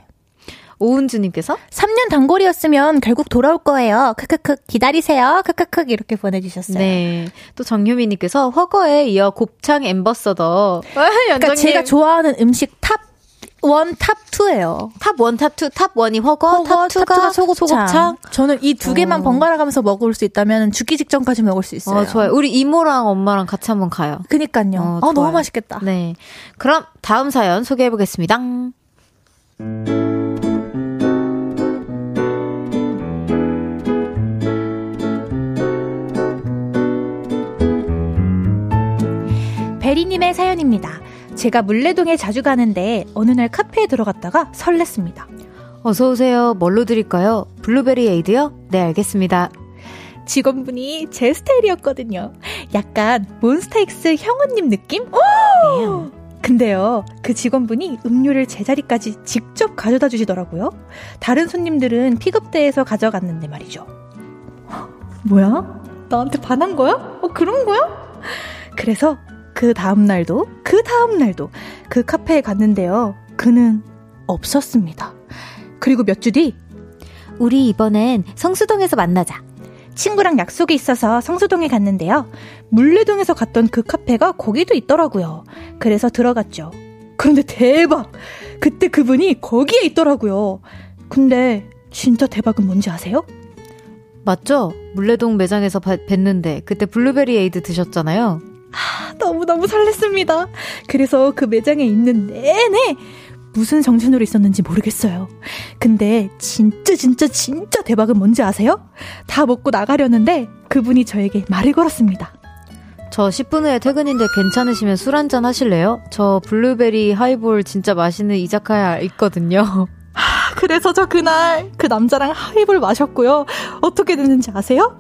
오은주님께서
3년 단골이었으면 결국 돌아올 거예요. 크크크 기다리세요. 크크크 이렇게 보내주셨어요.
네. 또 정유미님께서 훠궈에 이어 곱창 ambassador.
그러니까 제가 좋아하는 음식 top one, top 2예요.
top 1, top 2, top 1이 훠궈, 훠궈 top 2가 소곱창. 소곱창.
저는 이 두 개만 어. 번갈아 가면서 먹을 수 있다면 죽기 직전까지 먹을 수 있어요.
어, 좋아요. 우리 이모랑 엄마랑 같이 한번 가요.
그니까요. 어, 어 너무 맛있겠다.
네. 그럼 다음 사연 소개해 보겠습니다.
베리님의 사연입니다. 제가 물레동에 자주 가는데 어느 날 카페에 들어갔다가 설렜습니다.
어서오세요. 뭘로 드릴까요? 블루베리 에이드요? 네, 알겠습니다.
직원분이 제 스타일이었거든요. 약간 몬스타엑스 형원님 느낌? 네. 근데요, 그 직원분이 음료를 제 자리까지 직접 가져다 주시더라고요. 다른 손님들은 픽업대에서 가져갔는데 말이죠. 뭐야? 나한테 반한 거야? 어, 그런 거야? 그래서 그 다음날도, 그 다음날도 그 카페에 갔는데요. 그는 없었습니다. 그리고 몇 주 뒤,
우리 이번엔 성수동에서 만나자.
친구랑 약속이 있어서 성수동에 갔는데요. 문래동에서 갔던 그 카페가 거기도 있더라고요. 그래서 들어갔죠. 그런데 대박! 그때 그분이 거기에 있더라고요. 근데 진짜 대박은 뭔지 아세요?
맞죠? 문래동 매장에서 뵀는데 그때 블루베리 에이드 드셨잖아요.
아, 너무너무 설렜습니다. 그래서 그 매장에 있는 내내 무슨 정신으로 있었는지 모르겠어요. 근데 진짜 진짜 진짜 대박은 뭔지 아세요? 다 먹고 나가려는데 그분이 저에게 말을 걸었습니다.
저 10분 후에 퇴근인데 괜찮으시면 술 한잔 하실래요? 저 블루베리 하이볼 진짜 맛있는 이자카야 있거든요.
그래서 저 그날 그 남자랑 하이볼 마셨고요. 어떻게 됐는지 아세요?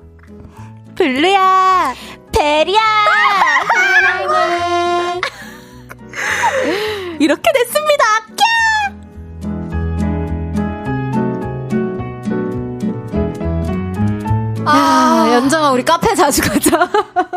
블루야, 베리야, 사랑해. 이렇게 됐습니다.
아, 연정아, 우리 카페 자주 가자.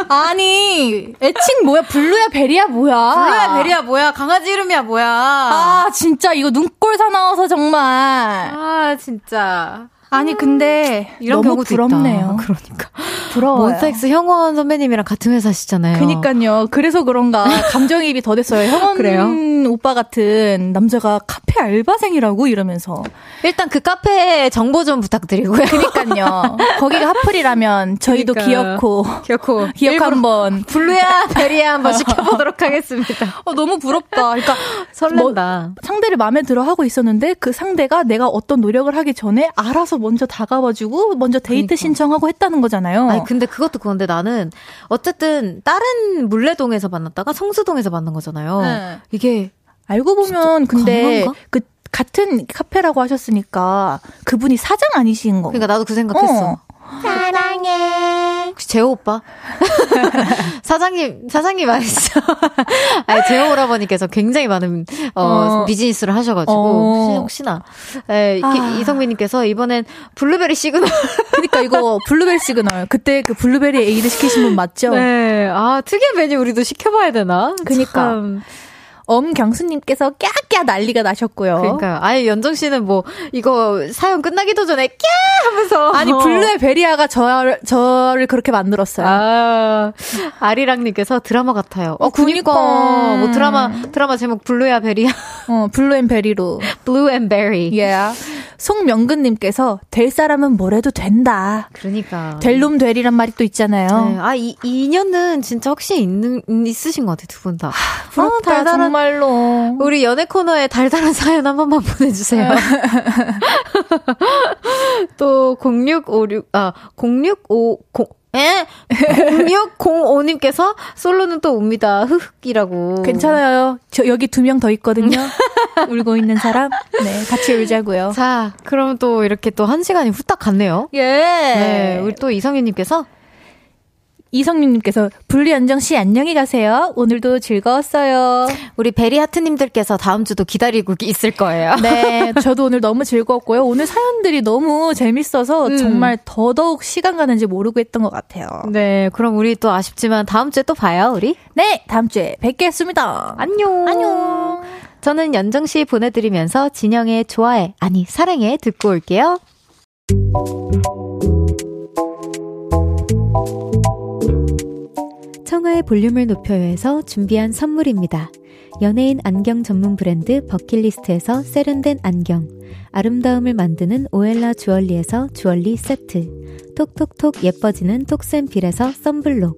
아니, 애칭 뭐야? 블루야, 베리야, 뭐야?
블루야, 베리야, 뭐야? 강아지 이름이야, 뭐야?
아, 진짜, 이거 눈꼴 사나워서 정말.
아, 진짜.
아니 근데
이런
너무 부럽네요.
있다. 그러니까
부러워요.
몬스타엑스 형원 선배님이랑 같은 회사시잖아요.
그니까요. 그래서 그런가 감정이입이 더 됐어요. 형원 그래요? 오빠 같은 남자가 카페 알바생이라고 이러면서
일단 그 카페 정보 좀 부탁드리고요.
그니까요. [LAUGHS] 거기가 하플이라면 저희도 그러니까요. 기억고
기억
한번
블루야 베리야 한번 시켜보도록 [LAUGHS] 하겠습니다.
어, 너무 부럽다. 그러니까 [LAUGHS]
설렌다.
뭐, 상대를 마음에 들어 하고 있었는데 그 상대가 내가 어떤 노력을 하기 전에 알아서 먼저 다가와주고 먼저 데이트 그러니까. 신청하고 했다는 거잖아요.
아니 근데 그것도 그런데 나는 어쨌든 다른 물레동에서 만났다가 성수동에서 만난 거잖아요. 네. 이게
알고 보면 근데 가능한가? 그 같은 카페라고 하셨으니까 그분이 사장 아니신 거.
그러니까 나도 그 생각했어. 어.
사랑해.
혹시 재호 오빠? [LAUGHS] 사장님, 사장님 아시죠? [LAUGHS] 아니, 재호 오라버니께서 굉장히 많은, 어, 어. 비즈니스를 하셔가지고, 어. 혹시나. 에, 아. 이성민님께서 이번엔 블루베리 시그널. [LAUGHS]
그니까 이거 블루베리 시그널. 그때 그 블루베리 에이드 시키신 분 맞죠?
네. 아, 특이한 메뉴 우리도 시켜봐야 되나?
그니까. 참. 엄경수님께서 꺄꺄 난리가 나셨고요.
그러니까 아예 연정 씨는 뭐 이거 사연 끝나기도 전에 꺄 하면서
아니 블루야 베리야가 저를 저를 그렇게 만들었어요.
아 아리랑님께서 드라마 같아요. 어 그니까 뭐 드라마 드라마 제목 블루야 베리야.
어 blue and berry로. [LAUGHS]
blue and berry.
예. Yeah. 송명근님께서 될 사람은 뭘 해도 된다.
그러니까
될 놈 될이란 말이 또 있잖아요. 네.
아이 인연은 진짜 확실히 있는 있으신 것 같아 두분 다.
하, 부럽다 어, 달달한, 정말로.
우리 연애 코너에 달달한 사연 한 번만 보내주세요. [LAUGHS] 또 0656, 아, 0650, 에? 0605님께서 솔로는 또 옵니다. 흑흑이라고.
괜찮아요. 저 여기 두 명 더 있거든요. [LAUGHS] 울고 있는 사람. 네, 같이 울자고요.
자, 그럼 또 이렇게 또 한 시간이 후딱 갔네요.
예.
네, 우리 또 이성윤님께서
이성님께서 분리안정 씨 안녕히 가세요. 오늘도 즐거웠어요.
우리 베리하트님들께서 다음 주도 기다리고 있을 거예요.
네, 저도 오늘 너무 즐거웠고요. 오늘 사연들이 너무 재밌어서 음. 정말 더더욱 시간 가는지 모르고 했던 것 같아요.
네, 그럼 우리 또 아쉽지만 다음 주에 또 봐요, 우리.
네, 다음 주에 뵙겠습니다.
안녕.
안녕.
저는 연정 씨 보내드리면서 진영의 좋아해 아니 사랑해 듣고 올게요. 청하의 볼륨을 높여요해서 준비한 선물입니다. 연예인 안경 전문 브랜드 버킷리스트에서 세련된 안경, 아름다움을 만드는 오엘라 주얼리에서 주얼리 세트, 톡톡톡 예뻐지는 톡센필에서 썬블록,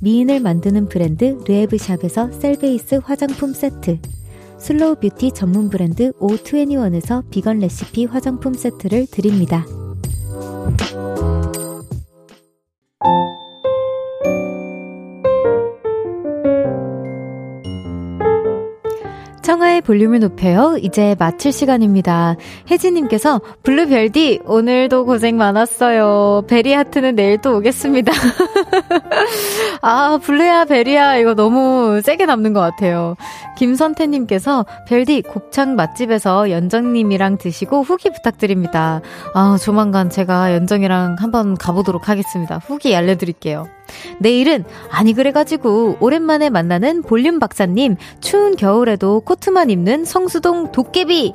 미인을 만드는 브랜드 르에브샵에서 셀베이스 화장품 세트, slow beauty 전문 브랜드 O21에서 비건 레시피 화장품 세트를 드립니다. 청하의 볼륨을 높여요. 이제 마칠 시간입니다. 혜진님께서 블루별디 오늘도 고생 많았어요. 베리하트는 내일 또 오겠습니다. [LAUGHS] 아 블루야 베리야 이거 너무 세게 남는 것 같아요. 김선태님께서 별디 곱창 맛집에서 연정님이랑 드시고 후기 부탁드립니다. 아 조만간 제가 연정이랑 한번 가보도록 하겠습니다. 후기 알려드릴게요. 내일은 아니 그래가지고 오랜만에 만나는 볼륨 박사님 추운 겨울에도 코트만 입는 성수동 도깨비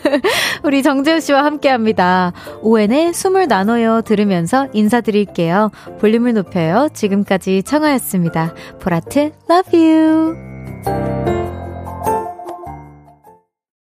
[LAUGHS] 우리 정재우 씨와 함께 합니다. 오엔의 숨을 나눠요 들으면서 인사드릴게요. 볼륨을 높여요. 지금까지 청하였습니다. 보라트 love you.